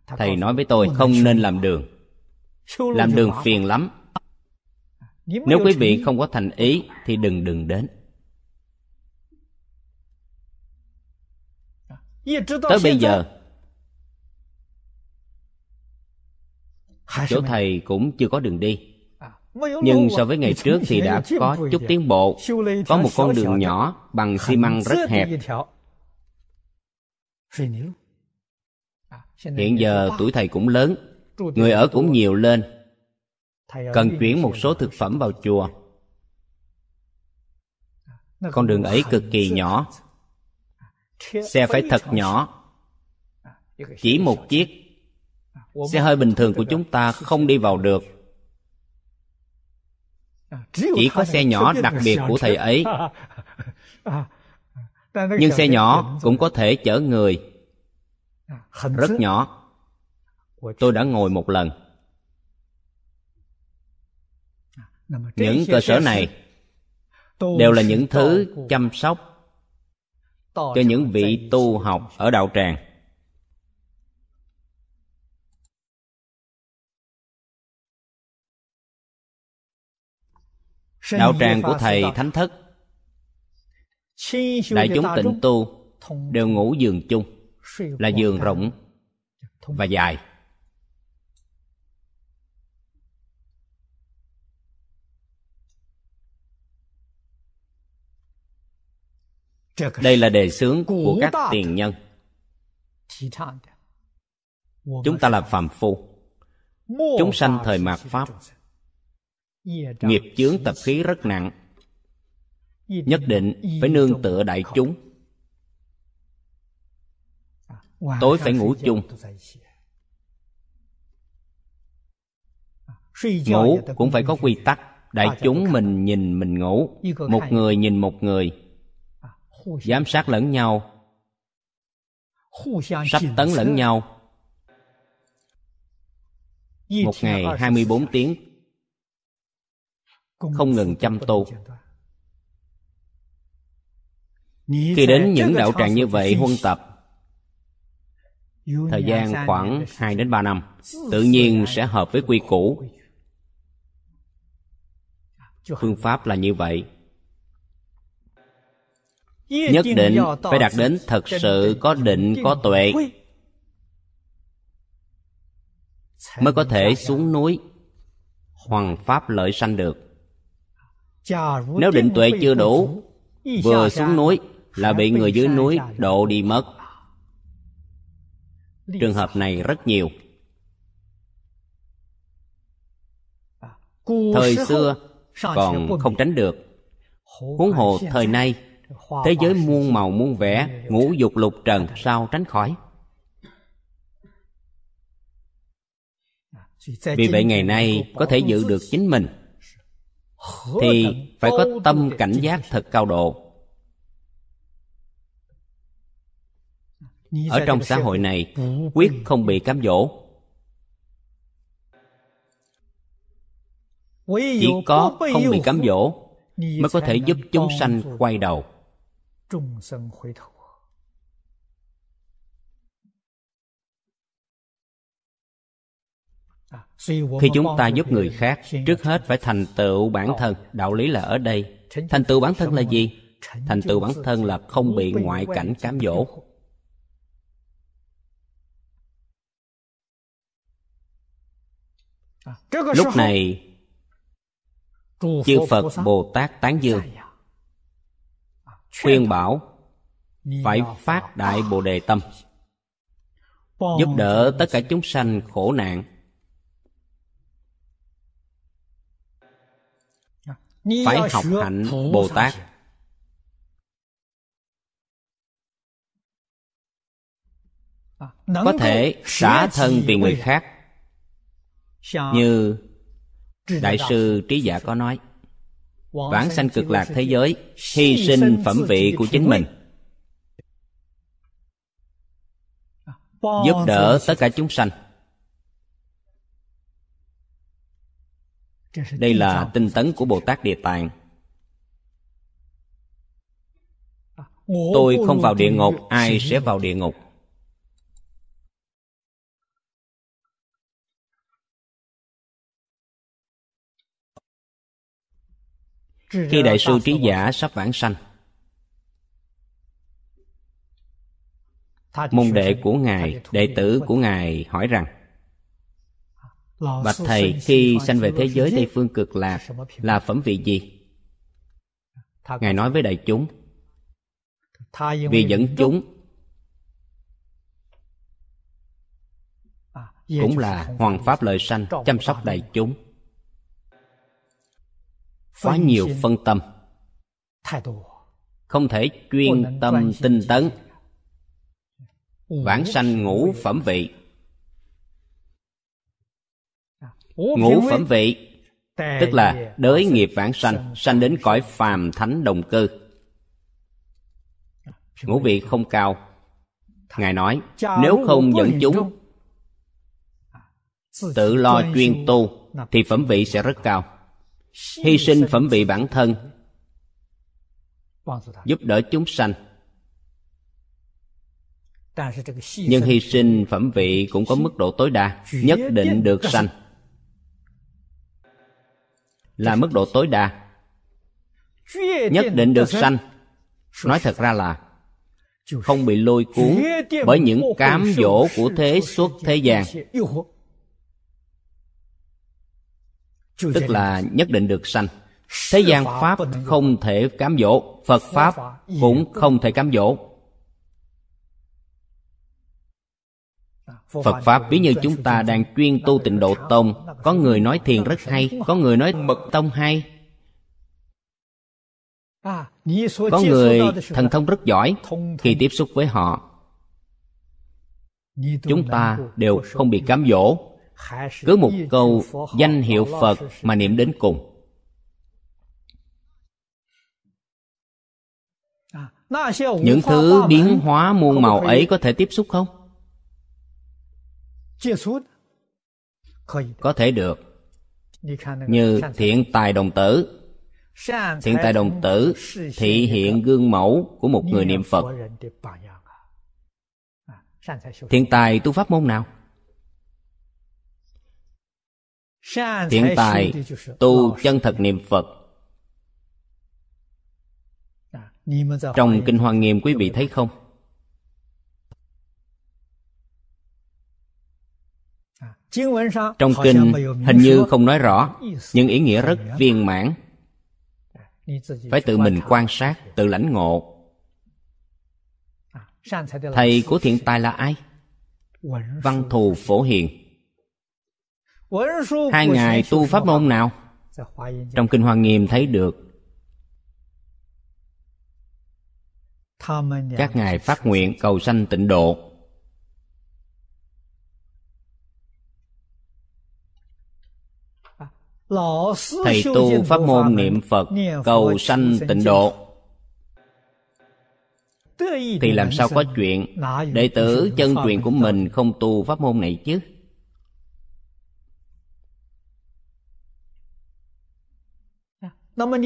B: Thầy nói với tôi, không nên làm đường. Làm đường phiền lắm. Nếu quý vị không có thành ý, thì đừng đừng đến. Tới bây giờ, chỗ thầy cũng chưa có đường đi nhưng so với ngày trước thì đã có chút tiến bộ. Có một con đường nhỏ bằng xi măng rất hẹp. hiện giờ tuổi thầy cũng lớn. Người ở cũng nhiều lên. Cần chuyển một số thực phẩm vào chùa. Con đường ấy cực kỳ nhỏ. Xe phải thật nhỏ. chỉ một chiếc. xe hơi bình thường của chúng ta không đi vào được chỉ có xe nhỏ đặc biệt của thầy ấy. Nhưng xe nhỏ cũng có thể chở người. Rất nhỏ. Tôi đã ngồi một lần. Những cơ sở này đều là những thứ chăm sóc cho những vị tu học ở đạo tràng đạo tràng của thầy thánh thất. Đại chúng tịnh tu đều ngủ giường chung là giường rộng và dài. Đây là đề xướng của các tiền nhân. Chúng ta là phàm phu. Chúng sanh thời mạt pháp nghiệp chướng tập khí rất nặng. Nhất định phải nương tựa đại chúng. Tối phải ngủ chung. ngủ cũng phải có quy tắc. Đại chúng mình nhìn mình ngủ. Một người nhìn một người. Giám sát lẫn nhau. Sắp tấn lẫn nhau. Một ngày 24 tiếng không ngừng chăm tu khi đến những đạo tràng như vậy huân tập thời gian khoảng 2 đến 3 năm tự nhiên sẽ hợp với quy củ. Phương pháp là như vậy. Nhất định phải đạt đến thật sự có định có tuệ mới có thể xuống núi hoàng pháp lợi sanh được nếu định tuệ chưa đủ, vừa xuống núi là bị người dưới núi độ đi mất. Trường hợp này rất nhiều. Thời xưa còn không tránh được. Huống hồ thời nay, thế giới muôn màu muôn vẻ, ngũ dục lục trần, sao tránh khỏi? Vì vậy ngày nay có thể giữ được chính mình thì phải có tâm cảnh giác thật cao độ. Ở trong xã hội này quyết không bị cám dỗ. Chỉ có không bị cám dỗ mới có thể giúp chúng sanh quay đầu khi chúng ta giúp người khác, trước hết phải thành tựu bản thân. Đạo lý là ở đây. Thành tựu bản thân là gì? Thành tựu bản thân là không bị ngoại cảnh cám dỗ. Lúc này, chư phật bồ tát tán dương khuyên bảo phải phát đại bồ đề tâm, giúp đỡ tất cả chúng sanh khổ nạn. Phải học hạnh bồ tát có thể xả thân vì người khác. Như đại sư trí giả có nói vãng sanh cực lạc thế giới hy sinh phẩm vị của chính mình. Giúp đỡ tất cả chúng sanh đây là tinh tấn của bồ tát địa tạng. Tôi không vào địa ngục ai sẽ vào địa ngục? Khi đại sư trí giả sắp vãng sanh môn đệ của ngài đệ tử của ngài hỏi rằng bạch thầy khi sanh về thế giới tây phương cực lạc là phẩm vị gì? Ngài nói với đại chúng. Vì dẫn chúng cũng là hoàng pháp lợi sanh chăm sóc đại chúng. Quá nhiều phân tâm. Không thể chuyên tâm tinh tấn. vãng sanh ngũ phẩm vị ngũ phẩm vị tức là đới nghiệp vãng sanh sanh đến cõi phàm thánh đồng cư ngũ vị không cao. Ngài nói nếu không dẫn chúng tự lo chuyên tu thì phẩm vị sẽ rất cao. Hy sinh phẩm vị bản thân giúp đỡ chúng sanh. Nhưng hy sinh phẩm vị cũng có mức độ tối đa nhất định được sanh là mức độ tối đa. Nhất định được sanh. Nói thật ra là không bị lôi cuốn bởi những cám dỗ của thế xuất thế gian. Tức là nhất định được sanh. Thế gian pháp không thể cám dỗ, phật pháp cũng không thể cám dỗ. Phật Pháp ví như chúng ta đang chuyên tu tịnh độ tông. Có người nói thiền rất hay Có người nói mật tông hay. Có người thần thông rất giỏi Khi tiếp xúc với họ. Chúng ta đều không bị cám dỗ. Cứ một câu danh hiệu Phật mà niệm đến cùng. Những thứ biến hóa muôn màu ấy có thể tiếp xúc không có thể được. Như thiện tài đồng tử. Thiện tài đồng tử thị hiện gương mẫu của một người niệm phật. thiện tài tu pháp môn nào? Thiện tài tu chân thật niệm phật. Trong kinh hoa nghiêm quý vị thấy không trong kinh hình như không nói rõ nhưng ý nghĩa rất viên mãn phải tự mình quan sát tự lãnh ngộ thầy của thiện tài là ai văn thù phổ hiền hai ngài tu pháp môn nào trong kinh hoa nghiêm thấy được các ngài phát nguyện cầu sanh tịnh độ thầy tu pháp môn niệm phật, cầu sanh tịnh độ. Thì làm sao có chuyện đệ tử chân truyền của mình không tu pháp môn này chứ?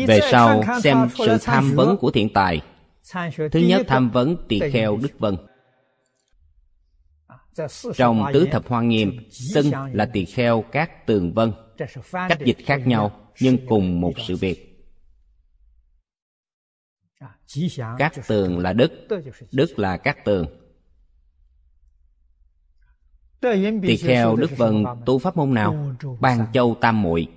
B: Về sau xem sự tham vấn của thiện tài. Thứ nhất, tham vấn tỳ kheo đức vân. Trong tứ thập hoa nghiêm, xưng là tỳ kheo các tường vân cách dịch khác nhau, nhưng cùng một sự việc. Các tường là đức đức là các tường. Tỳ kheo đức vân tu pháp môn nào? Ban châu tam muội.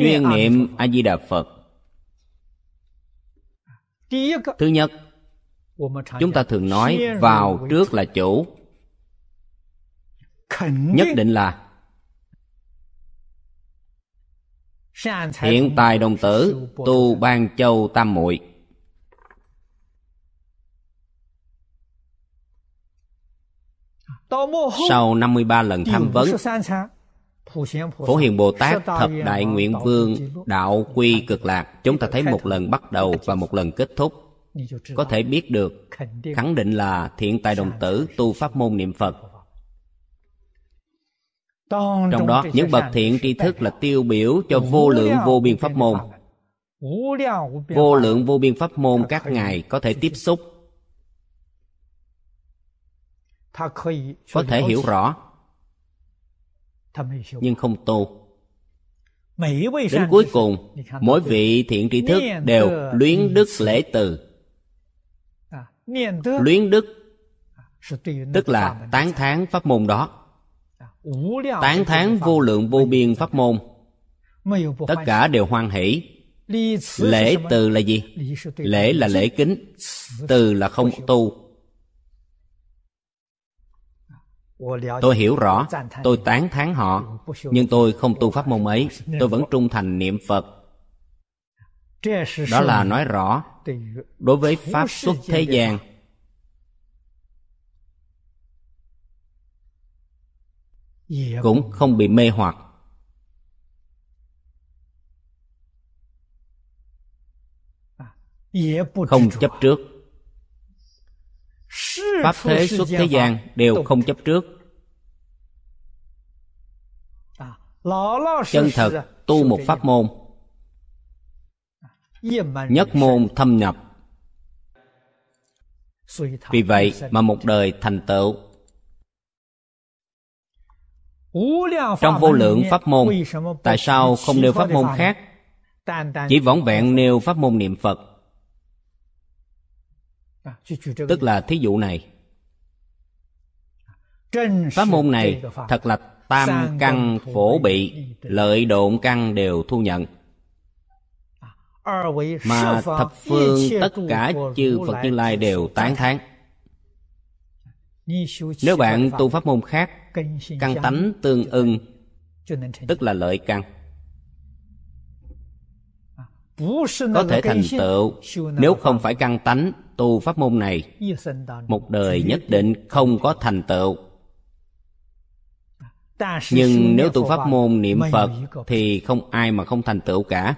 B: Chuyên niệm a di đà phật. Thứ nhất, chúng ta thường nói vào trước là chủ nhất định là hiện tài đồng tử tu ban châu tam muội. Sau 53 lần tham vấn Phổ Hiền Bồ Tát Thập Đại Nguyện Vương Đạo Quy Cực Lạc Chúng ta thấy một lần bắt đầu và một lần kết thúc. Có thể biết được Khẳng định là thiện tài đồng tử tu pháp môn niệm Phật Trong đó những bậc thiện tri thức là tiêu biểu cho vô lượng vô biên pháp môn. Vô lượng vô biên pháp môn các ngài có thể tiếp xúc Có thể hiểu rõ nhưng không tu. Đến cuối cùng mỗi vị thiện tri thức đều luyến đức lễ từ. Luyến đức tức là tán thán pháp môn đó tán thán vô lượng vô biên pháp môn. tất cả đều hoan hỷ. lễ từ là gì? lễ là lễ kính. từ là không tu. tôi hiểu rõ. tôi tán thán họ. nhưng tôi không tu pháp môn ấy. Tôi vẫn trung thành niệm phật. Đó là nói rõ. đối với pháp xuất thế gian cũng không bị mê hoặc. Không chấp trước. Pháp thế xuất thế gian đều không chấp. trước. Chân thật tu một pháp môn. Nhất môn thâm nhập. vì vậy mà một đời thành tựu trong vô lượng pháp môn tại sao không nêu pháp môn khác？chỉ võng vẹn nêu pháp môn niệm phật。tức là thí dụ này。pháp môn này thật là tam căn phổ bị lợi độn căn đều thu nhận。mà thập phương tất cả chư phật như lai đều tán thán。nếu bạn tu pháp môn khác căn tánh tương ưng tức là lợi căn có thể thành tựu. nếu không phải căn tánh tu pháp môn này một đời nhất định không có thành tựu. Nhưng nếu tu pháp môn niệm phật thì không ai mà không thành tựu cả.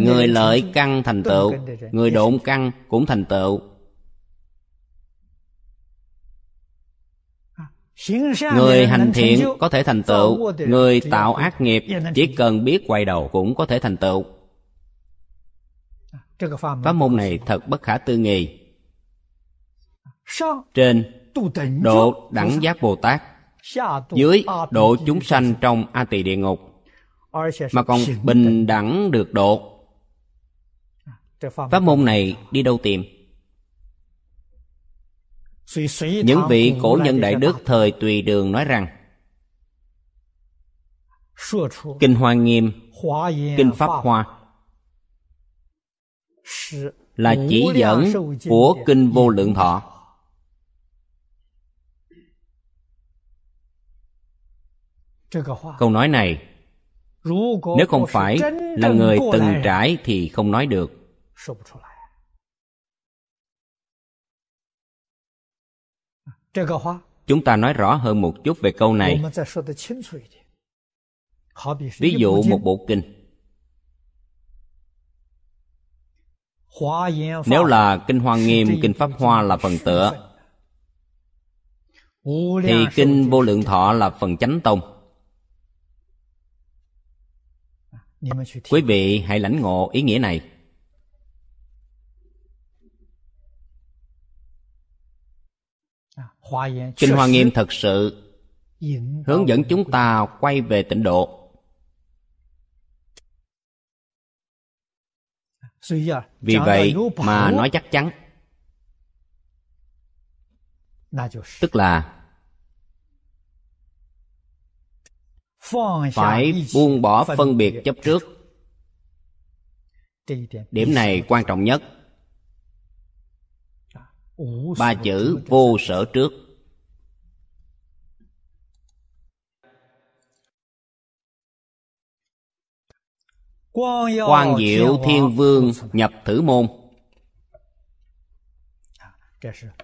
B: Người lợi căn thành tựu người độn căn cũng thành tựu người hành thiện có thể thành tựu người tạo ác nghiệp chỉ cần biết quay đầu cũng có thể thành tựu. Pháp môn này thật bất khả tư nghị. Trên độ đẳng giác bồ tát dưới độ chúng sanh trong a tỳ địa ngục mà còn bình đẳng được độ. Pháp môn này đi đâu tìm những vị cổ nhân đại đức thời tùy đường nói rằng kinh hoa nghiêm kinh pháp hoa là chỉ dẫn của kinh vô lượng thọ. Câu nói này nếu không phải là người từng trải thì không nói được chúng ta nói rõ hơn một chút về câu này. ví dụ một bộ kinh nếu là kinh hoa nghiêm kinh pháp hoa là phần tựa thì kinh vô lượng thọ là phần chánh tông。quý vị hãy lãnh ngộ ý nghĩa này kinh hoa nghiêm thật sự hướng dẫn chúng ta quay về tịnh độ. Vì vậy mà nói chắc chắn. Tức là phải buông bỏ phân biệt chấp trước. Điểm này quan trọng nhất ba chữ vô sở trước. Quan diệu thiên vương nhập thử môn.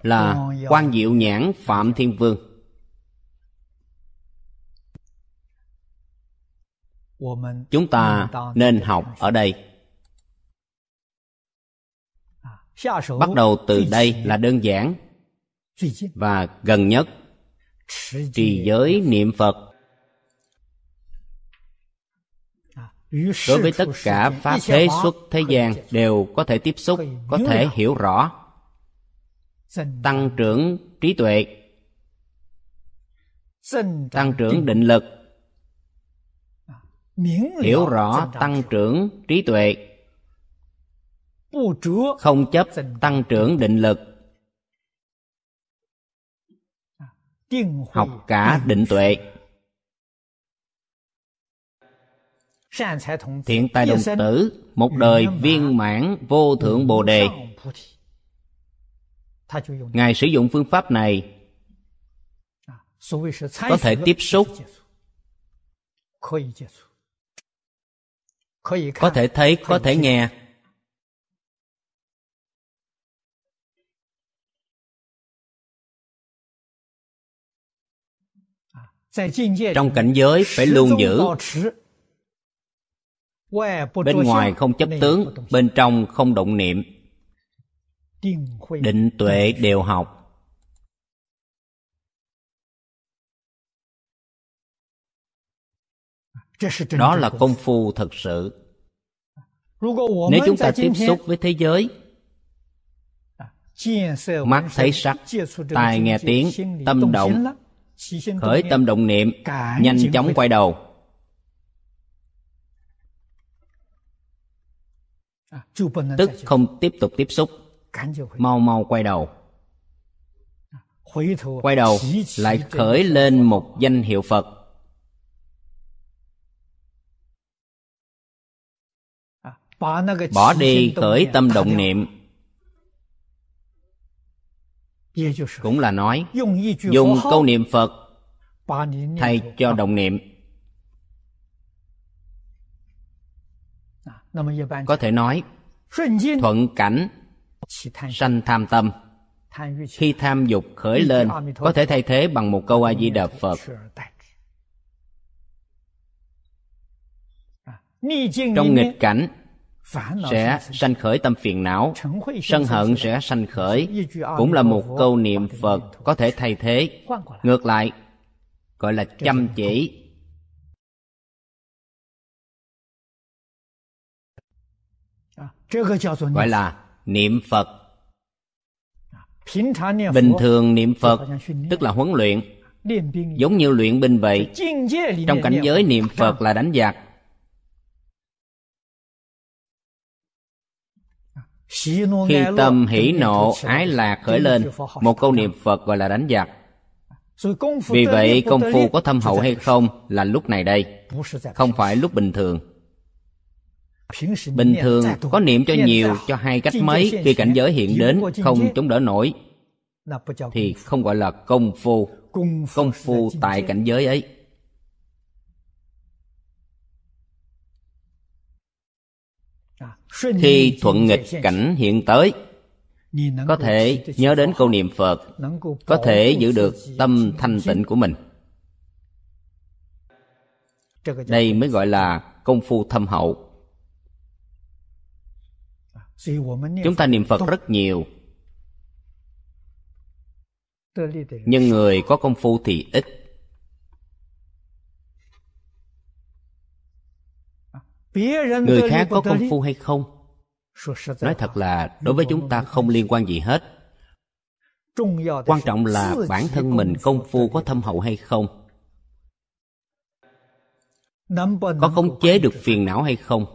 B: Là quan diệu nhãn phạm thiên vương. Chúng ta nên học ở đây bắt đầu từ đây là đơn giản và gần nhất trì giới niệm phật đối với tất cả pháp thế xuất thế gian đều có thể tiếp xúc có thể hiểu rõ tăng trưởng trí tuệ tăng trưởng định lực hiểu rõ tăng trưởng trí tuệ không chấp tăng trưởng định lực. Học cả định tuệ. Thiện tài đồng tử một đời viên mãn vô thượng bồ đề. Ngài sử dụng phương pháp này có thể tiếp xúc. có thể thấy có thể nghe trong cảnh giới phải luôn giữ。bên ngoài không chấp tướng bên trong không động niệm. định tuệ đều học. đó là công phu thật sự. Nếu chúng ta tiếp xúc với thế giới mắt thấy sắc tai nghe tiếng tâm động khởi tâm động niệm nhanh chóng quay đầu. Tức không tiếp tục tiếp xúc. Mau mau quay đầu. Quay đầu lại khởi lên một danh hiệu phật. Bỏ đi khởi tâm động niệm cũng là nói dùng câu niệm phật thay cho động niệm。có thể nói thuận cảnh sanh tham tâm。khi tham dục khởi lên có thể thay thế bằng một câu a di đà phật。trong nghịch cảnh sẽ sanh khởi tâm phiền não. Sân hận sẽ sanh khởi. Cũng là một câu niệm phật có thể thay thế. Ngược lại gọi là chăm chỉ. Gọi là niệm phật. Bình thường niệm phật tức là huấn luyện. Giống như luyện binh vậy. Trong cảnh giới niệm phật là đánh giặc khi tâm hỷ nộ ái lạc khởi lên một câu niệm phật gọi là đánh giặc. Vì vậy công phu có thâm hậu hay không là lúc này đây. Không phải lúc bình thường. Bình thường có niệm cho nhiều cho hai cách mấy khi cảnh giới hiện đến không chống đỡ nổi. Thì không gọi là công phu. Công phu tại cảnh giới ấy khi thuận nghịch cảnh hiện tới có thể nhớ đến câu niệm phật có thể giữ được tâm thanh tịnh của mình. Đây mới gọi là công phu thâm hậu. Chúng ta niệm phật rất nhiều. nhưng người có công phu thì ít người khác có công phu hay không? nói thật là đối với chúng ta không liên quan gì hết. Quan trọng là bản thân mình công phu có thâm hậu hay không? Có khống chế được phiền não hay không?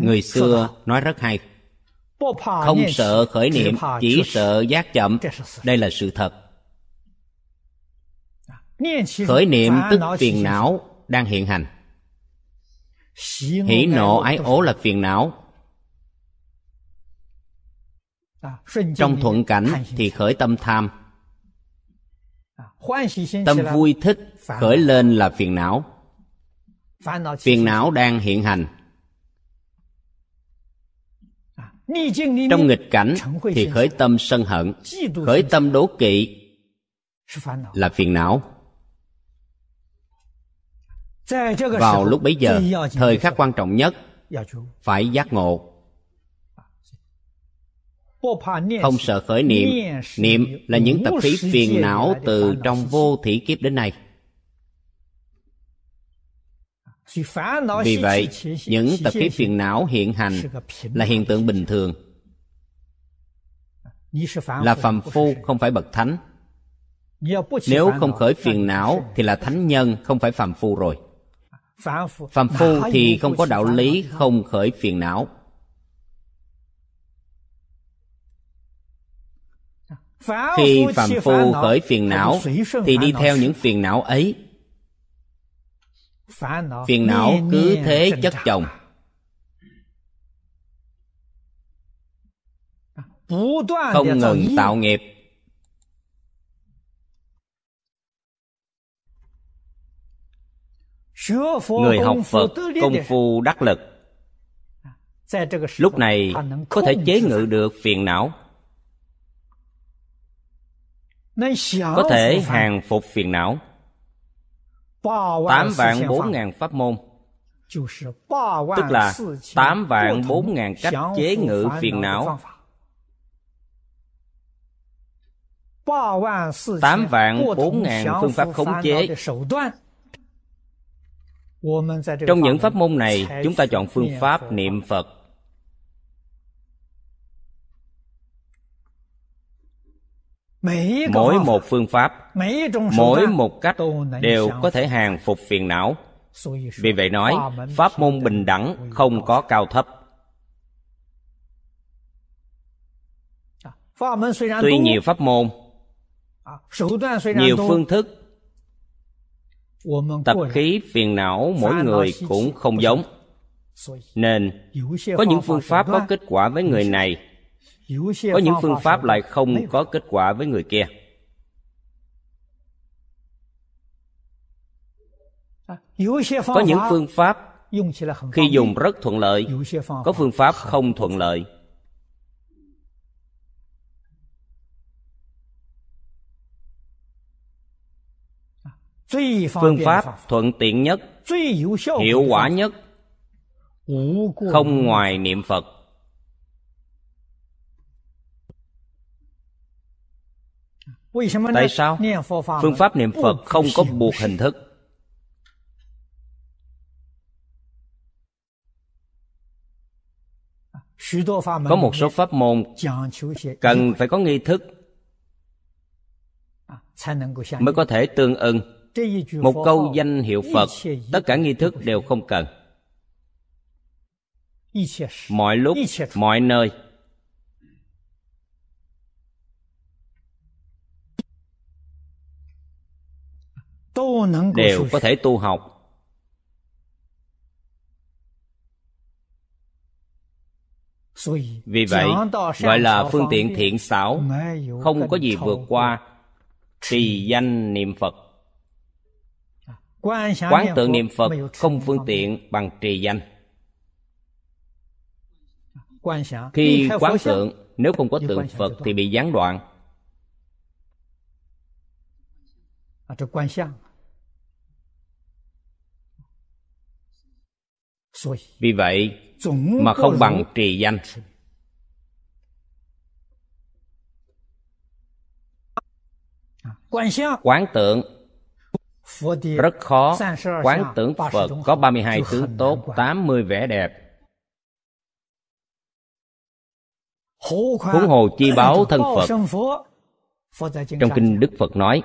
B: Người xưa nói rất hay không sợ khởi niệm chỉ sợ giác chậm. đây là sự thật. Khởi niệm tức phiền não đang hiện hành. Hỉ nộ ái ố là phiền não. Trong thuận cảnh thì khởi tâm tham. Tâm vui thích khởi lên là phiền não. Phiền não đang hiện hành trong nghịch cảnh thì khởi tâm sân hận khởi tâm đố kỵ là phiền não. Vào lúc bấy giờ thời khắc quan trọng nhất phải giác ngộ. Không sợ khởi niệm. Niệm là những tập khí phiền não từ trong vô thủy kiếp đến nay vì vậy những tập khí phiền não hiện hành là hiện tượng bình thường. là phàm phu không phải bậc thánh. nếu không khởi phiền não thì là thánh nhân không phải phàm phu rồi. phàm phu thì không có đạo lý không khởi phiền não. khi phàm phu khởi phiền não thì đi theo những phiền não ấy phiền não cứ thế chất chồng. Không ngừng tạo nghiệp. Người học phật công phu đắc lực. Lúc này có thể chế ngự được phiền não. Có thể hàng phục phiền não tám vạn bốn ngàn pháp môn. Tức là tám vạn bốn ngàn cách chế ngự phiền não. Tám vạn bốn ngàn phương pháp khống chế. Trong những pháp môn này, chúng ta chọn phương pháp niệm phật. Mỗi một phương pháp mỗi một cách đều có thể hàng phục phiền não. Vì vậy nói pháp môn bình đẳng không có cao thấp. Tuy nhiều pháp môn nhiều phương thức tập khí phiền não mỗi người cũng không giống. Nên có những phương pháp có kết quả với người này có những phương pháp lại không có kết quả với người kia. Có những phương pháp khi dùng rất thuận lợi có phương pháp không thuận lợi. Phương pháp thuận tiện nhất hiệu quả nhất không ngoài niệm phật tại sao? phương pháp niệm phật không có buộc hình thức. Có một số pháp môn cần phải có nghi thức mới có thể tương ưng. Một câu danh hiệu phật tất cả nghi thức đều không cần. Mọi lúc mọi nơi đều có thể tu học. Vì vậy gọi là phương tiện thiện xảo không có gì vượt qua trì danh niệm phật. Quán tượng niệm phật không phương tiện bằng trì danh. Khi quán tượng nếu không có tượng phật thì bị gián đoạn vì vậy mà không bằng trì danh. Quán tượng rất khó. quán tưởng Phật có 32 tướng tốt 80 vẻ đẹp. Huống hồ chi báo thân Phật. Trong kinh Đức Phật nói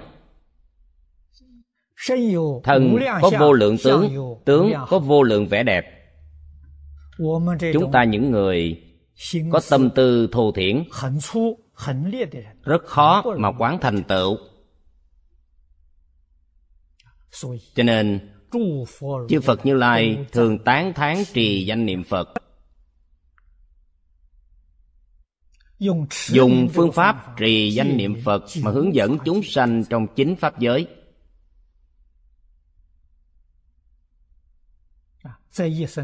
B: Thân có vô lượng tướng Tướng có vô lượng vẻ đẹp Chúng ta những người Có tâm tư thô thiển Rất khó mà quán thành tựu. Cho nên chư phật như lai thường tán thán trì danh niệm phật. Dùng phương pháp trì danh niệm phật mà hướng dẫn chúng sanh trong chính pháp giới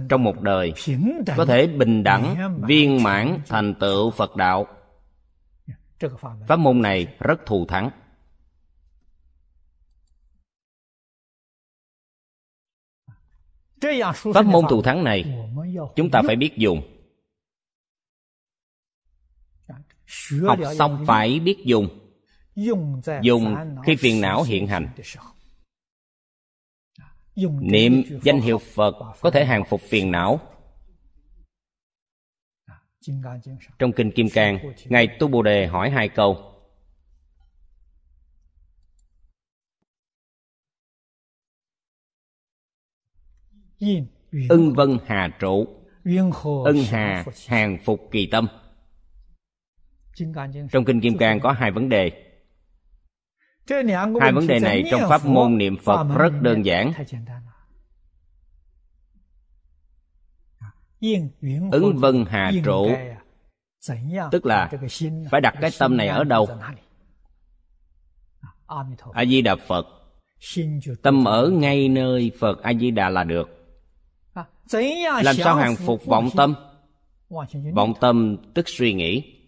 B: trong một đời có thể bình đẳng viên mãn thành tựu phật đạo. pháp môn này rất thù thắng. pháp môn thù thắng này chúng ta phải biết dùng. học xong phải biết dùng. dùng khi phiền não hiện hành niệm danh hiệu phật có thể hàng phục phiền não. Trong kinh kim cang ngài tu bồ đề hỏi hai câu. Ưng vân hà trụ. Ân hà hàng phục kỳ tâm. Trong kinh kim cang có hai vấn đề hai vấn đề này trong pháp môn niệm phật rất đơn giản. ứng vân hà trụ. Tức là phải đặt cái tâm này ở đâu? A di đà phật. Tâm ở ngay nơi phật a di đà là được. Làm sao hàng phục vọng tâm? Vọng tâm tức suy nghĩ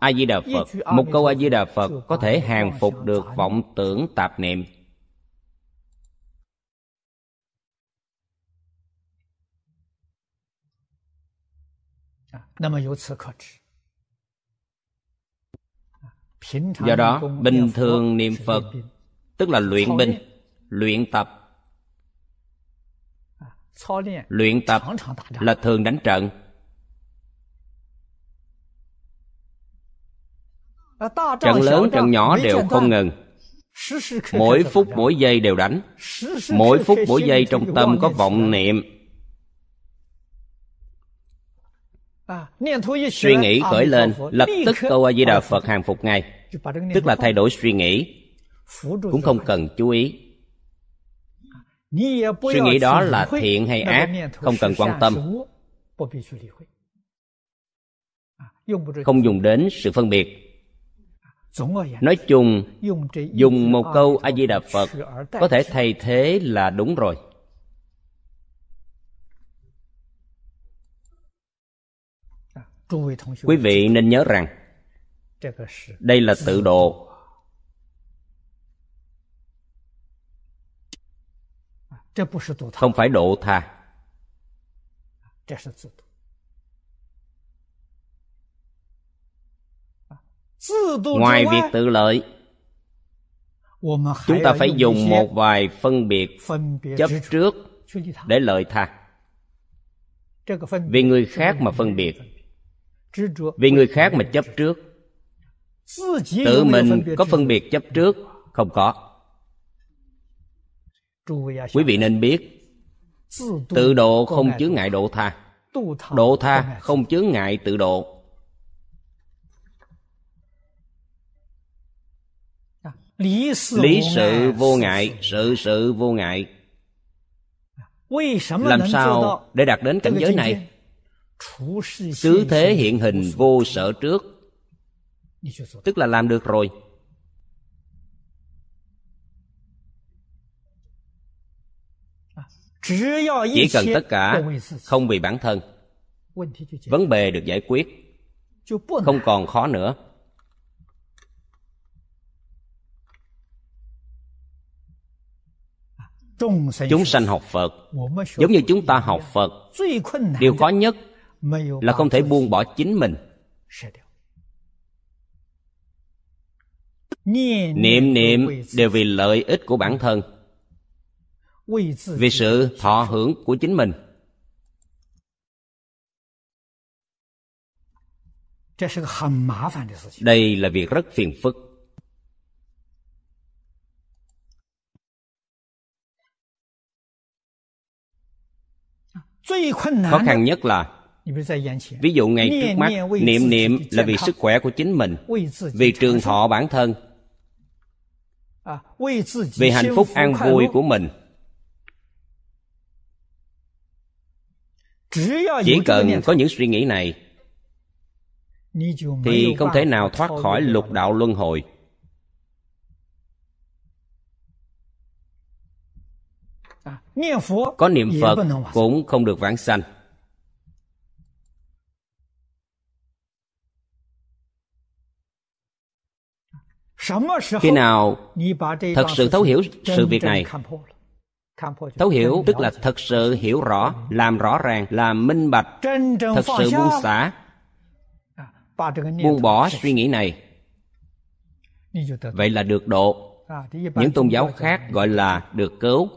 B: a di đà phật một câu a di đà phật có thể hàng phục được vọng tưởng tạp niệm. Do đó bình thường niệm phật tức là luyện binh luyện tập. Luyện tập là thường đánh trận trận lớn trận nhỏ đều không ngừng mỗi phút mỗi giây đều đánh mỗi phút mỗi giây trong tâm có vọng niệm suy nghĩ khởi lên lập tức câu a di đà phật hàng phục ngay tức là thay đổi suy nghĩ cũng không cần chú ý。suy nghĩ đó là thiện hay ác không cần quan tâm không dùng đến sự phân biệt nói chung dùng một câu a di đà phật có thể thay thế là đúng rồi. Quý vị nên nhớ rằng đây là tự độ. Không phải độ tha ngoài việc tự lợi chúng ta phải dùng một vài phân biệt chấp trước để lợi tha. vì người khác mà phân biệt. vì người khác mà chấp trước. tự mình có phân biệt chấp trước? Không có. quý vị nên biết tự độ không chướng ngại độ tha. độ tha không chướng ngại tự độ lý sự vô ngại sự sự vô ngại. Làm sao để đạt đến cảnh giới này? xứ thế hiện hình vô sở trước. Tức là làm được rồi. Chỉ cần tất cả không vì bản thân. Vấn đề được giải quyết. Không còn khó nữa chúng sanh học phật. giống như chúng ta học phật điều khó nhất là không thể buông bỏ chính mình. niệm niệm đều vì lợi ích của bản thân. vì sự thọ hưởng của chính mình. đây là việc rất phiền phức khó khăn nhất là ví dụ ngay trước mắt niệm niệm là vì sức khỏe của chính mình vì trường thọ bản thân vì hạnh phúc an vui của mình。chỉ cần có những suy nghĩ này thì không thể nào thoát khỏi lục đạo luân hồi có niệm phật cũng không được vãng sanh. khi nào thật sự thấu hiểu sự việc này？thấu hiểu tức là thật sự hiểu rõ làm rõ ràng làm minh bạch thật sự buông xả。buông bỏ suy nghĩ này。vậy là được độ。những tôn giáo khác gọi là được cứu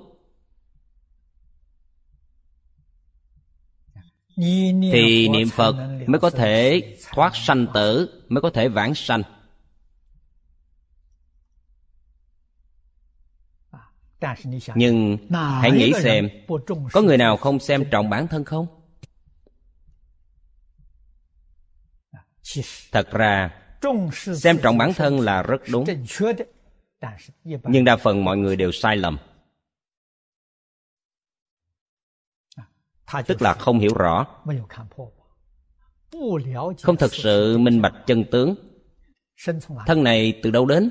B: thì niệm phật mới có thể thoát sanh tử mới có thể vãng sanh. Nhưng hãy nghĩ xem có người nào không xem trọng bản thân không? Thật ra xem trọng bản thân là rất đúng. Nhưng đa phần mọi người đều sai lầm tức là không hiểu rõ. Không thật sự minh bạch chân tướng. Thân này từ đâu đến?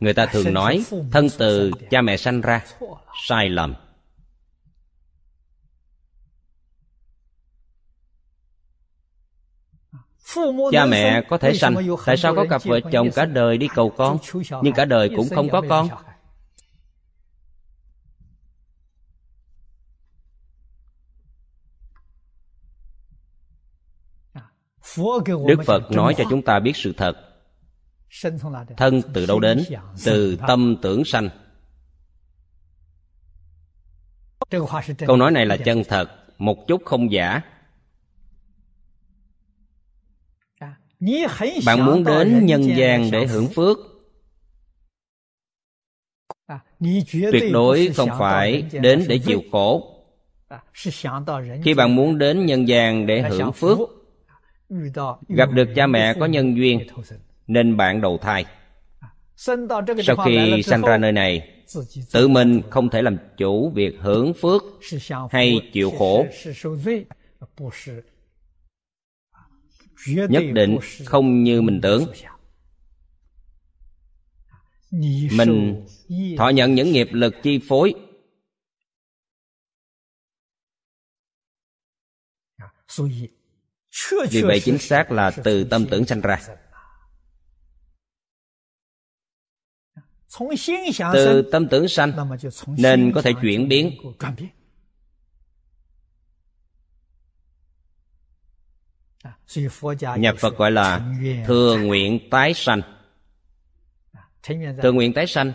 B: Người ta thường nói thân từ cha mẹ sanh ra, sai lầm. Cha mẹ có thể sanh tại sao có cặp vợ chồng cả đời đi cầu con nhưng cả đời cũng không có con? đức phật nói cho chúng ta biết sự thật. thân từ đâu đến từ tâm tưởng sanh. Câu nói này là chân thật một chút không giả bạn muốn đến nhân gian để hưởng phước. tuyệt đối không phải đến để chịu khổ. khi bạn muốn đến nhân gian để hưởng phước gặp được cha mẹ có nhân duyên nên bạn đầu thai sau khi sanh ra nơi này tự mình không thể làm chủ việc hưởng phước hay chịu khổ nhất định không như mình tưởng。mình thọ nhận những nghiệp lực chi phối。vì vậy chính xác là từ tâm tưởng sanh ra từ tâm tưởng sanh nên có thể chuyển biến nhà phật gọi là thừa nguyện tái sanh. Thừa nguyện tái sanh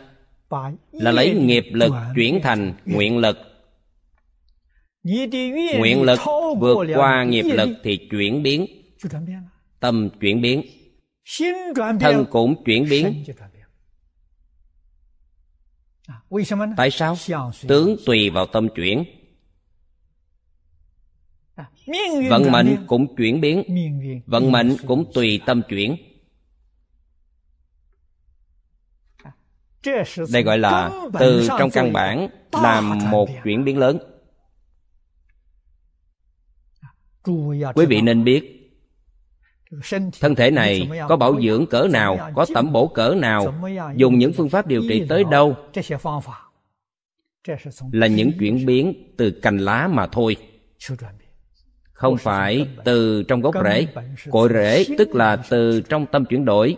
B: là lấy nghiệp lực chuyển thành nguyện lực. Nguyện lực vượt qua nghiệp lực thì chuyển biến, tâm chuyển biến, thân cũng chuyển biến. Tại sao? Tướng tùy vào tâm chuyển vận mệnh cũng chuyển biến. Vận mệnh cũng tùy tâm chuyển. Đây gọi là từ trong căn bản làm một chuyển biến lớn. Quý vị nên biết thân thể này có bảo dưỡng cỡ nào có tẩm bổ cỡ nào dùng những phương pháp điều trị tới đâu là những chuyển biến từ cành lá mà thôi không phải từ trong gốc rễ. cội rễ tức là từ trong tâm chuyển đổi.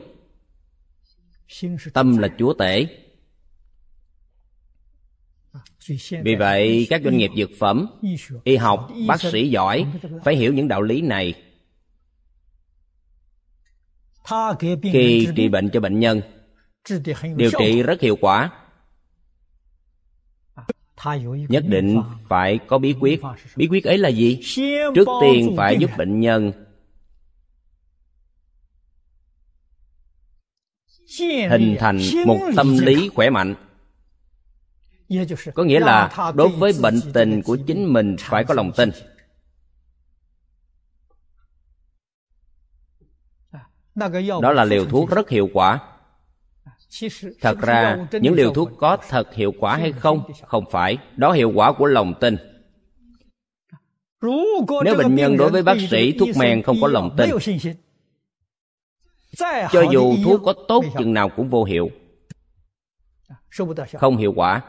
B: tâm là chúa tể. Vì vậy các doanh nghiệp dược phẩm y học bác sĩ giỏi phải hiểu những đạo lý này. Khi trị bệnh cho bệnh nhân điều trị rất hiệu quả nhất định phải có bí quyết. Bí quyết ấy là gì? Trước tiên phải giúp bệnh nhân. Hình thành một tâm lý khỏe mạnh. Có nghĩa là đối với bệnh tình của chính mình phải có lòng tin. Đó là liều thuốc rất hiệu quả thật ra những liều thuốc có thật hiệu quả hay không không phải. Đó hiệu quả của lòng tin. Nếu bệnh nhân đối với bác sĩ thuốc men không có lòng tin. cho dù thuốc có tốt chừng nào cũng vô hiệu. Không hiệu quả.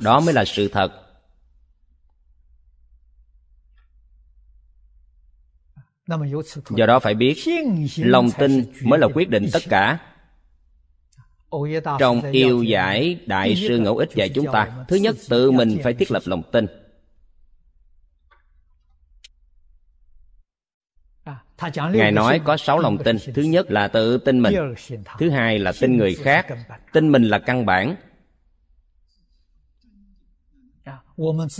B: Đó mới là sự thật do đó phải biết lòng tin mới là quyết định tất cả. Trong yêu giải đại sư ngẫu ích dạy chúng ta thứ nhất tự mình phải thiết lập lòng tin. Ngài nói có sáu lòng tin. thứ nhất là tự tin mình. thứ hai là tin người khác. tin mình là căn bản.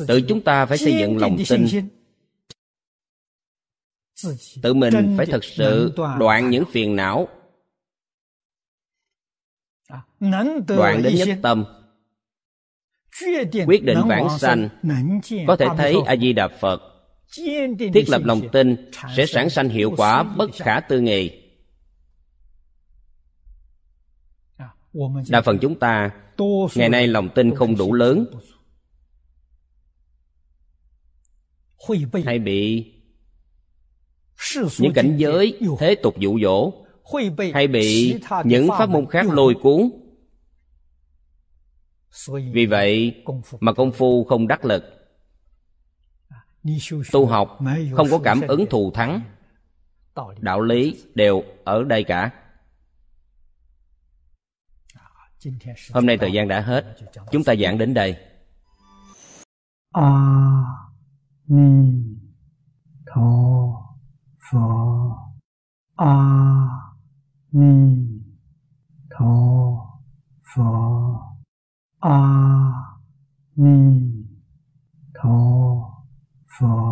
B: Tự chúng ta phải xây dựng lòng tin tự mình phải thật sự đoạn những phiền não. Đoạn đến nhất tâm. Quyết định vãng sanh. có thể thấy a di đà phật thiết lập lòng tin sẽ sản sanh hiệu quả bất khả tư nghị. Đa phần chúng ta ngày nay lòng tin không đủ lớn. hay bị những cảnh giới thế tục dụ dỗ hay bị những pháp môn khác lôi cuốn. vì vậy mà công phu không đắc lực. Tu học không có cảm ứng thù thắng. đạo lý đều ở đây cả. hôm nay thời gian đã hết. chúng ta giảng đến đây.
A: A ni tho 佛阿弥陀佛，阿弥陀佛。